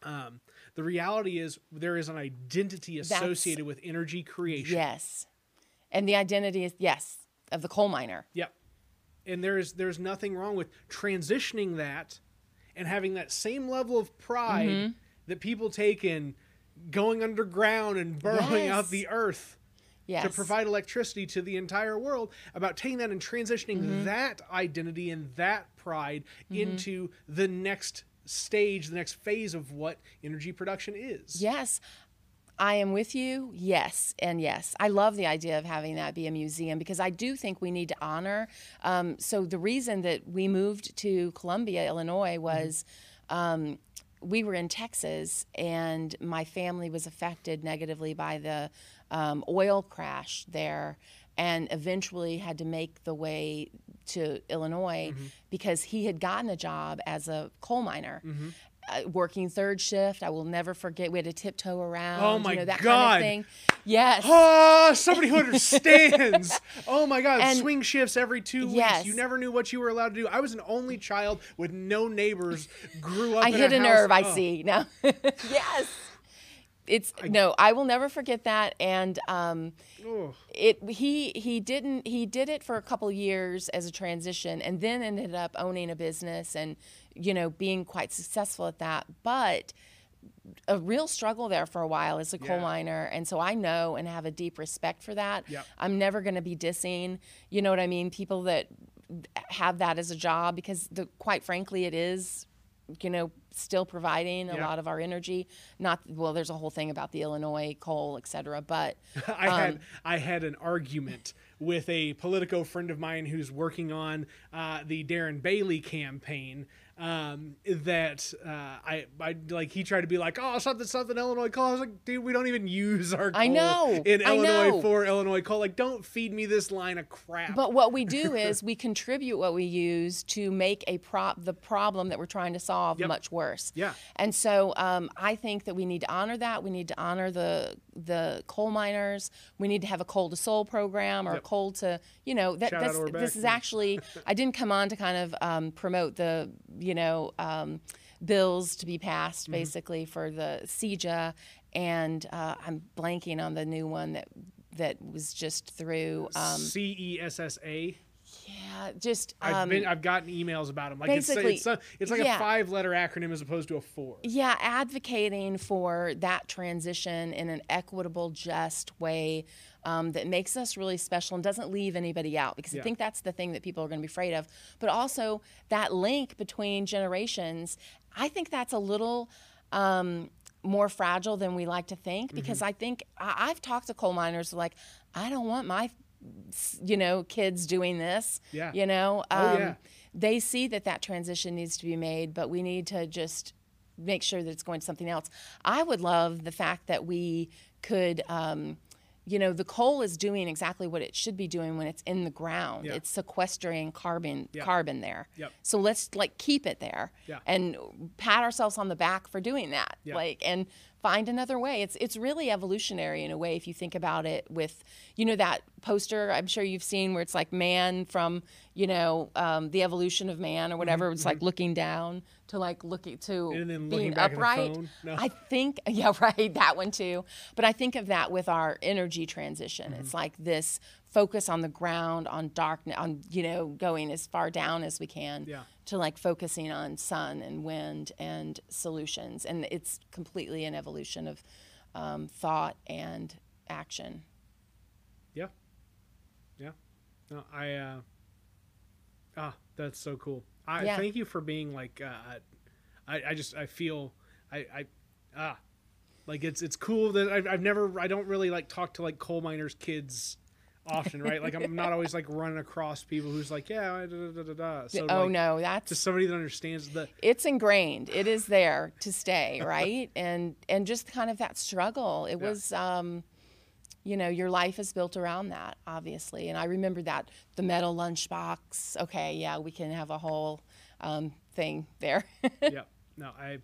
um the reality is there is an identity That's- associated with energy creation. Yes. And the identity is yes of the coal miner. Yep. And there's there's nothing wrong with transitioning that and having that same level of pride Mm-hmm. that people take in going underground and burrowing out the earth Yes. to provide electricity to the entire world about taking that and transitioning Mm-hmm. that identity and that pride into the next stage the next phase of what energy production is Yes. I am with you. Yes, and yes. I love the idea of having that be a museum because I do think we need to honor. Um, so, the reason that we moved to Columbia, Illinois, was um, we were in Texas and my family was affected negatively by the um, oil crash there and eventually had to make the way to Illinois Mm-hmm. because he had gotten a job as a coal miner. Uh, working third shift, I will never forget. We had to tiptoe around. Oh my you know, that God. kind of thing. Yes. Oh, somebody who understands. oh my God, And- swing shifts every two weeks. Yes. You never knew what you were allowed to do. I was an only child with no neighbors. Grew up. I in hit a house- nerve. I oh. see. No. yes. It's no. I will never forget that. And um, Oh. it he he didn't he did it for a couple years as a transition and then ended up owning a business and you know being quite successful at that but a real struggle there for a while as a coal Yeah. miner and so i know and have a deep respect for that Yep. i'm never going to be dissing you know what i mean people that have that as a job because the quite frankly it is you know still providing a Yeah. lot of our energy not well there's a whole thing about the illinois coal et cetera but I Um, had I had an argument with a Politico friend of mine who's working on uh, the Darren Bailey campaign. Um, that uh, I, I like he tried to be like oh something something Illinois coal. I was like dude we don't even use our coal I know, in I Illinois know. for Illinois coal. Like don't feed me this line of crap. But what we do is we contribute what we use to make a prop the problem that we're trying to solve Yep. much worse. Yeah. And so um, I think that we need to honor that. We need to honor the the coal miners. We need to have a coal to soul program or Yep. coal to you know that Shout that's this is actually I didn't come on to kind of um, promote the you know. Um, bills to be passed Mm-hmm. basically for the CEJA and uh, I'm blanking on the new one that that was just through um, C E S S A. yeah just I've um, been I've gotten emails about them. Like it's basically, it's, a, it's like a five letter acronym as opposed to a four. Yeah, advocating for that transition in an equitable, just way um, that makes us really special and doesn't leave anybody out. Because Yeah. I think that's the thing that people are going to be afraid of. But also that link between generations, I think that's a little. Um, more fragile than we like to think Mm-hmm. because I think I, I've talked to coal miners like I don't want my you know kids doing this Yeah. you know Oh, um, yeah. they see that that transition needs to be made, but we need to just make sure that it's going to something else. I would love the fact that we could, um, you know, the coal is doing exactly what it should be doing when it's in the ground. Yeah. It's sequestering carbon Yeah. carbon there. Yep. So let's like keep it there Yeah. and pat ourselves on the back for doing that. Yeah. Like and find another way. It's it's really evolutionary in a way if you think about it with you know that poster I'm sure you've seen where it's like man from you know um, the evolution of man or whatever. It's like looking down to like looking to Mm-hmm, And then looking being back at the upright. No. I think yeah right that one too. But I think of that with our energy transition. Mm-hmm. It's like this focus on the ground on darkness on you know going as far down as we can Yeah. to like focusing on sun and wind and solutions and it's completely an evolution of um, thought and action Yeah. Yeah. No, I uh ah, that's so cool. I Yeah. thank you for being like uh I, I just I feel I I ah like it's it's cool that I've, I've never I don't really like talk to like coal miners kids often right like I'm not always like running across people who's like yeah da, da, da, da, da. so oh like, no that's just somebody that understands the it's ingrained it is there to stay right and and just kind of that struggle it Yeah. was um you know your life is built around that obviously and i remember that the metal lunchbox okay yeah we can have a whole um, thing there yeah no, I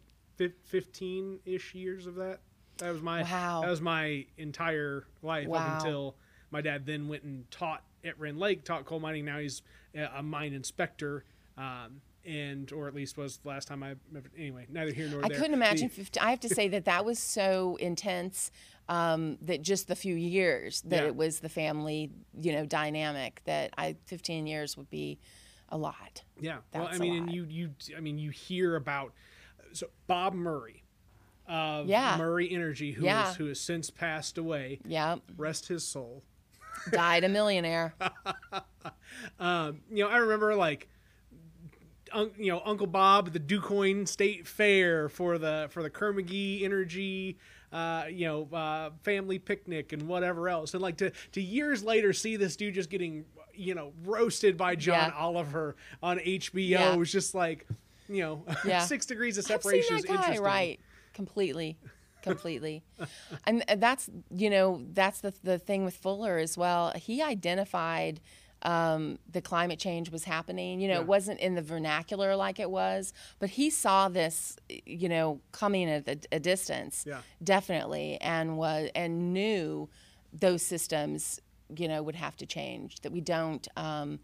fifteen ish years of that. That was my Wow. that was my entire life Wow. up until my dad then went and taught at Rend Lake, taught coal mining. Now he's a mine inspector, um, and or at least was the last time I. Remember anyway, neither here nor I there. I couldn't imagine. The- 50, I have to say that that was so intense um, that just the few years that Yeah. it was the family, you know, dynamic. That I 15 years would be a lot. Yeah. Well, I mean, and you you I mean, you hear about so Bob Murray of Yeah. Murray Energy, who Yeah. is- who has since passed away. Yeah, Rest his soul. Died a millionaire. Um, you know, I remember like. Un, you know, Uncle Bob at the Du Quoin State Fair for the for the Kermagee Energy, uh, you know, uh, family picnic and whatever else, and like to to years later see this dude just getting, you know, roasted by John Yeah. Oliver on HBO Yeah. was just like, you know, Yeah. six degrees of separation is interesting. right? Completely, completely. and that's you know that's the the thing with Fuller as well. He identified um, the climate change was happening. You know, Yeah. it wasn't in the vernacular like it was, but he saw this, you know, coming at a, a distance, Yeah. definitely, and was and knew those systems, you know, would have to change. That we don't. Um,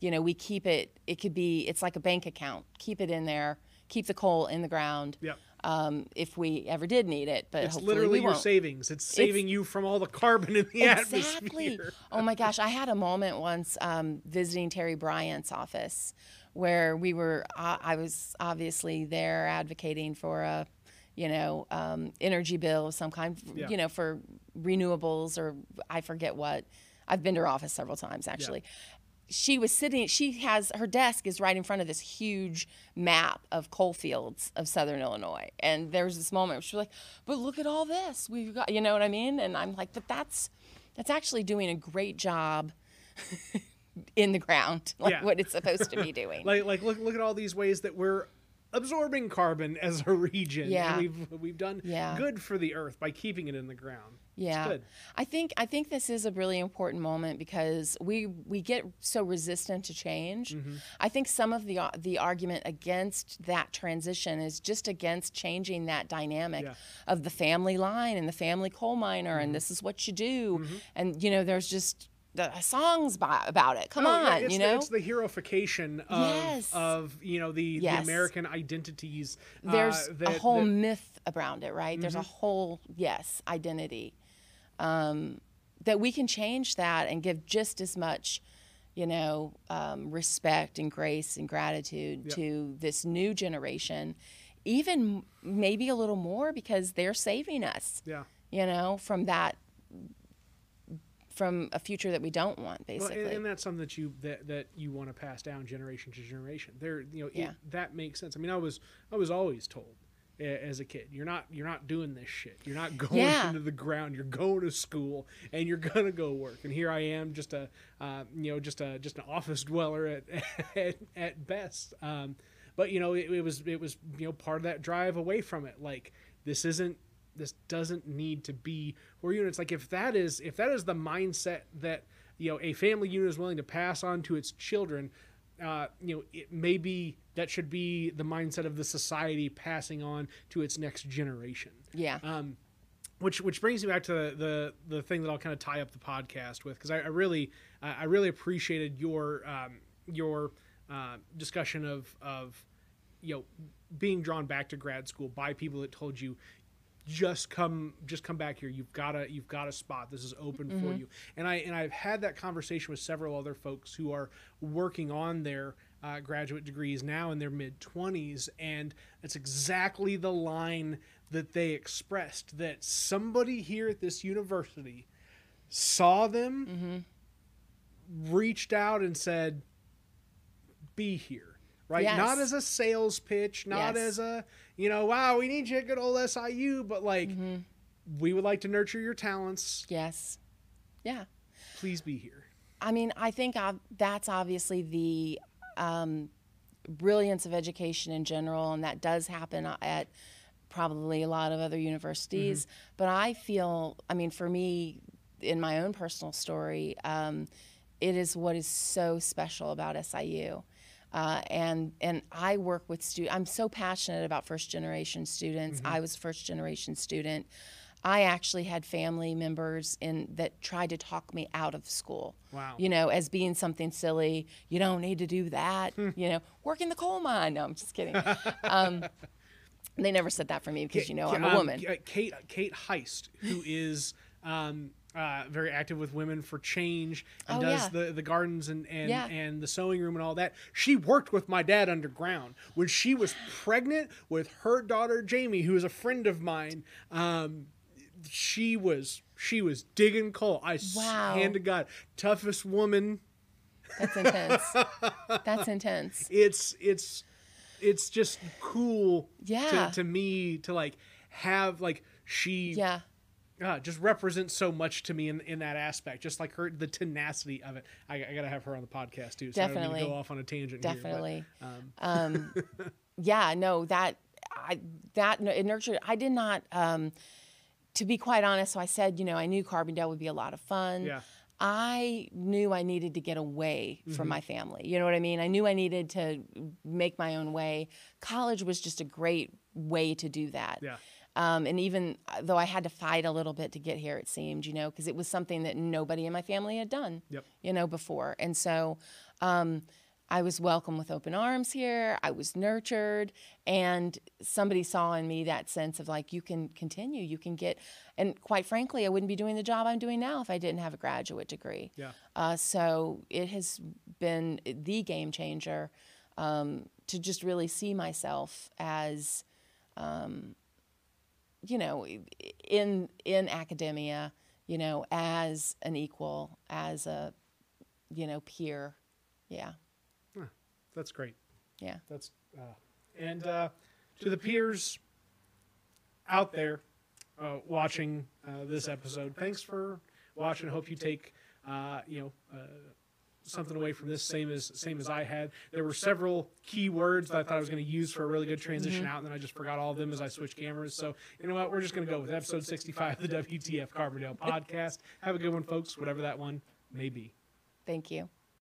you know, we keep it. It could be. It's like a bank account. Keep it in there. Keep the coal in the ground. Yep. Um, if we ever did need it, but It's literally your savings. It's saving you from all the carbon in the Exactly. atmosphere. Exactly. oh my gosh, I had a moment once um, visiting Terri Bryant's office where we were. I I was obviously there advocating for a, you know, um, energy bill of some kind. Yeah. You know, for renewables or I forget what. I've been to her office several times actually. She was sitting. She has her desk is right in front of this huge map of coal fields of Southern Illinois, and there was this moment where she was like, "But look at all this we've got." You know what I mean? And I'm like, "But that's that's actually doing a great job in the ground, like Yeah. what it's supposed to be doing." Like, like look, look at all these ways that we're absorbing carbon as a region. Yeah. And we've we've done Yeah. good for the earth by keeping it in the ground. Yeah. I think I think this is a really important moment because we we get so resistant to change. Mm-hmm. I think some of the the argument against that transition is just against changing that dynamic Yeah. Mm-hmm. of the family line and the family coal miner, and this is what you do, and you know there's just the songs by, about it. Come No, on, yeah, you the, know. it's the heroification of Yes. of you know the, the American identities. uh, there's that, a whole that- myth around it, right? There's a Mm-hmm. whole yes identity um, that we can change that and give just as much, you know, um, respect and grace and gratitude Yep. to this new generation, even maybe a little more because they're saving us, yeah. you know, from that from a future that we don't want, Well, basically. and, and that's something that you that, that you want to pass down generation to generation. There, you know, it- Yeah. that makes sense. I mean, I was I was always told as a kid, you're not you're not doing this shit. You're not going Yeah. into the ground. You're going to school and you're gonna go work. And here I am, just a uh, you know just a just an office dweller at at, at best. Um, but you know, it, it was it was you know part of that drive away from it. Like this isn't this doesn't need to be where units like if that is if that is the mindset that you know a family unit is willing to pass on to its children uh, you know it maybe that should be the mindset of the society passing on to its next generation. Yeah. um, which which brings me back to the the, the thing that I'll kind of tie up the podcast with because I, I really uh, I really appreciated your um, your uh, discussion of of you know being drawn back to grad school by people that told you just come just come back here. You've got a you've got a spot. This is open for you. And i and i've had that conversation with several other folks who are working on their uh, graduate degrees now in their mid 20s and it's exactly the line that they expressed that somebody here at this university saw them reached out and said be here right Yes. not as a sales pitch not Yes. as a you know wow we need you at good old siu but like Mm-hmm. we would like to nurture your talents Yes. Yeah. please be here I mean, I think ob- that's obviously the um, brilliance of education in general, and that does happen at probably a lot of other universities. But I feel, I mean, for me, in my own personal story, um, it is what is so special about SIU. Uh, and and I work with students. I'm so passionate about first generation students. Mm-hmm. I was a first generation student. I actually had family members in that tried to talk me out of school. Wow. You know, as being something silly. You don't need to do that. Hmm. you know, work in the coal mine. No, I'm just kidding. um, they never said that for me because you know I'm a Um, woman. uh, Kate Kate Heist, who is um, uh, very active with Women for Change and Oh, does yeah. the, the gardens and and, Yeah. and the sewing room and all that. She worked with my dad underground when she was pregnant with her daughter Jamie, who is a friend of mine. Um, she was she was digging coal. I Wow. hand to God, toughest woman. That's intense. That's intense. It's it's it's just cool Yeah. to, to me to like have like she Yeah. uh, just represents so much to me in, in that aspect. Just like her, the tenacity of it. I, I got to have her on the podcast too. So I don't Definitely. go off on a tangent. here, but, Definitely. um, um, yeah, no, that I that it nurtured. I did not. Um, to be quite honest, so I said, you know, I knew Carbondale would be a lot of fun. Yeah. I knew I needed to get away Mm-hmm. from my family. You know what I mean? I knew I needed to make my own way. College was just a great way to do that. yeah. Um, and even though I had to fight a little bit to get here, it seemed, you know, because it was something that nobody in my family had done, Yep. you know, before. And so um, I was welcome with open arms here. I was nurtured, and somebody saw in me that sense of like, you can continue, you can get. And quite frankly, I wouldn't be doing the job I'm doing now if I didn't have a graduate degree. Yeah. Uh, so it has been the game changer um, to just really see myself as, um, you know, in in academia, you know, as an equal, as a, you know, peer. Yeah, That's great. yeah. That's uh, and uh, to the peers out there uh, watching uh, this episode, thanks for watching. Hope you take uh, you know uh, something away from this, same as same as I had. There were several key words that I thought I was going to use for a really good transition out, and then I just forgot all of them as I switched cameras. So you know what? We're just going to go with episode sixty-five of the WTF Carbondale podcast. Have a good one, folks. Whatever that one may be. Thank you.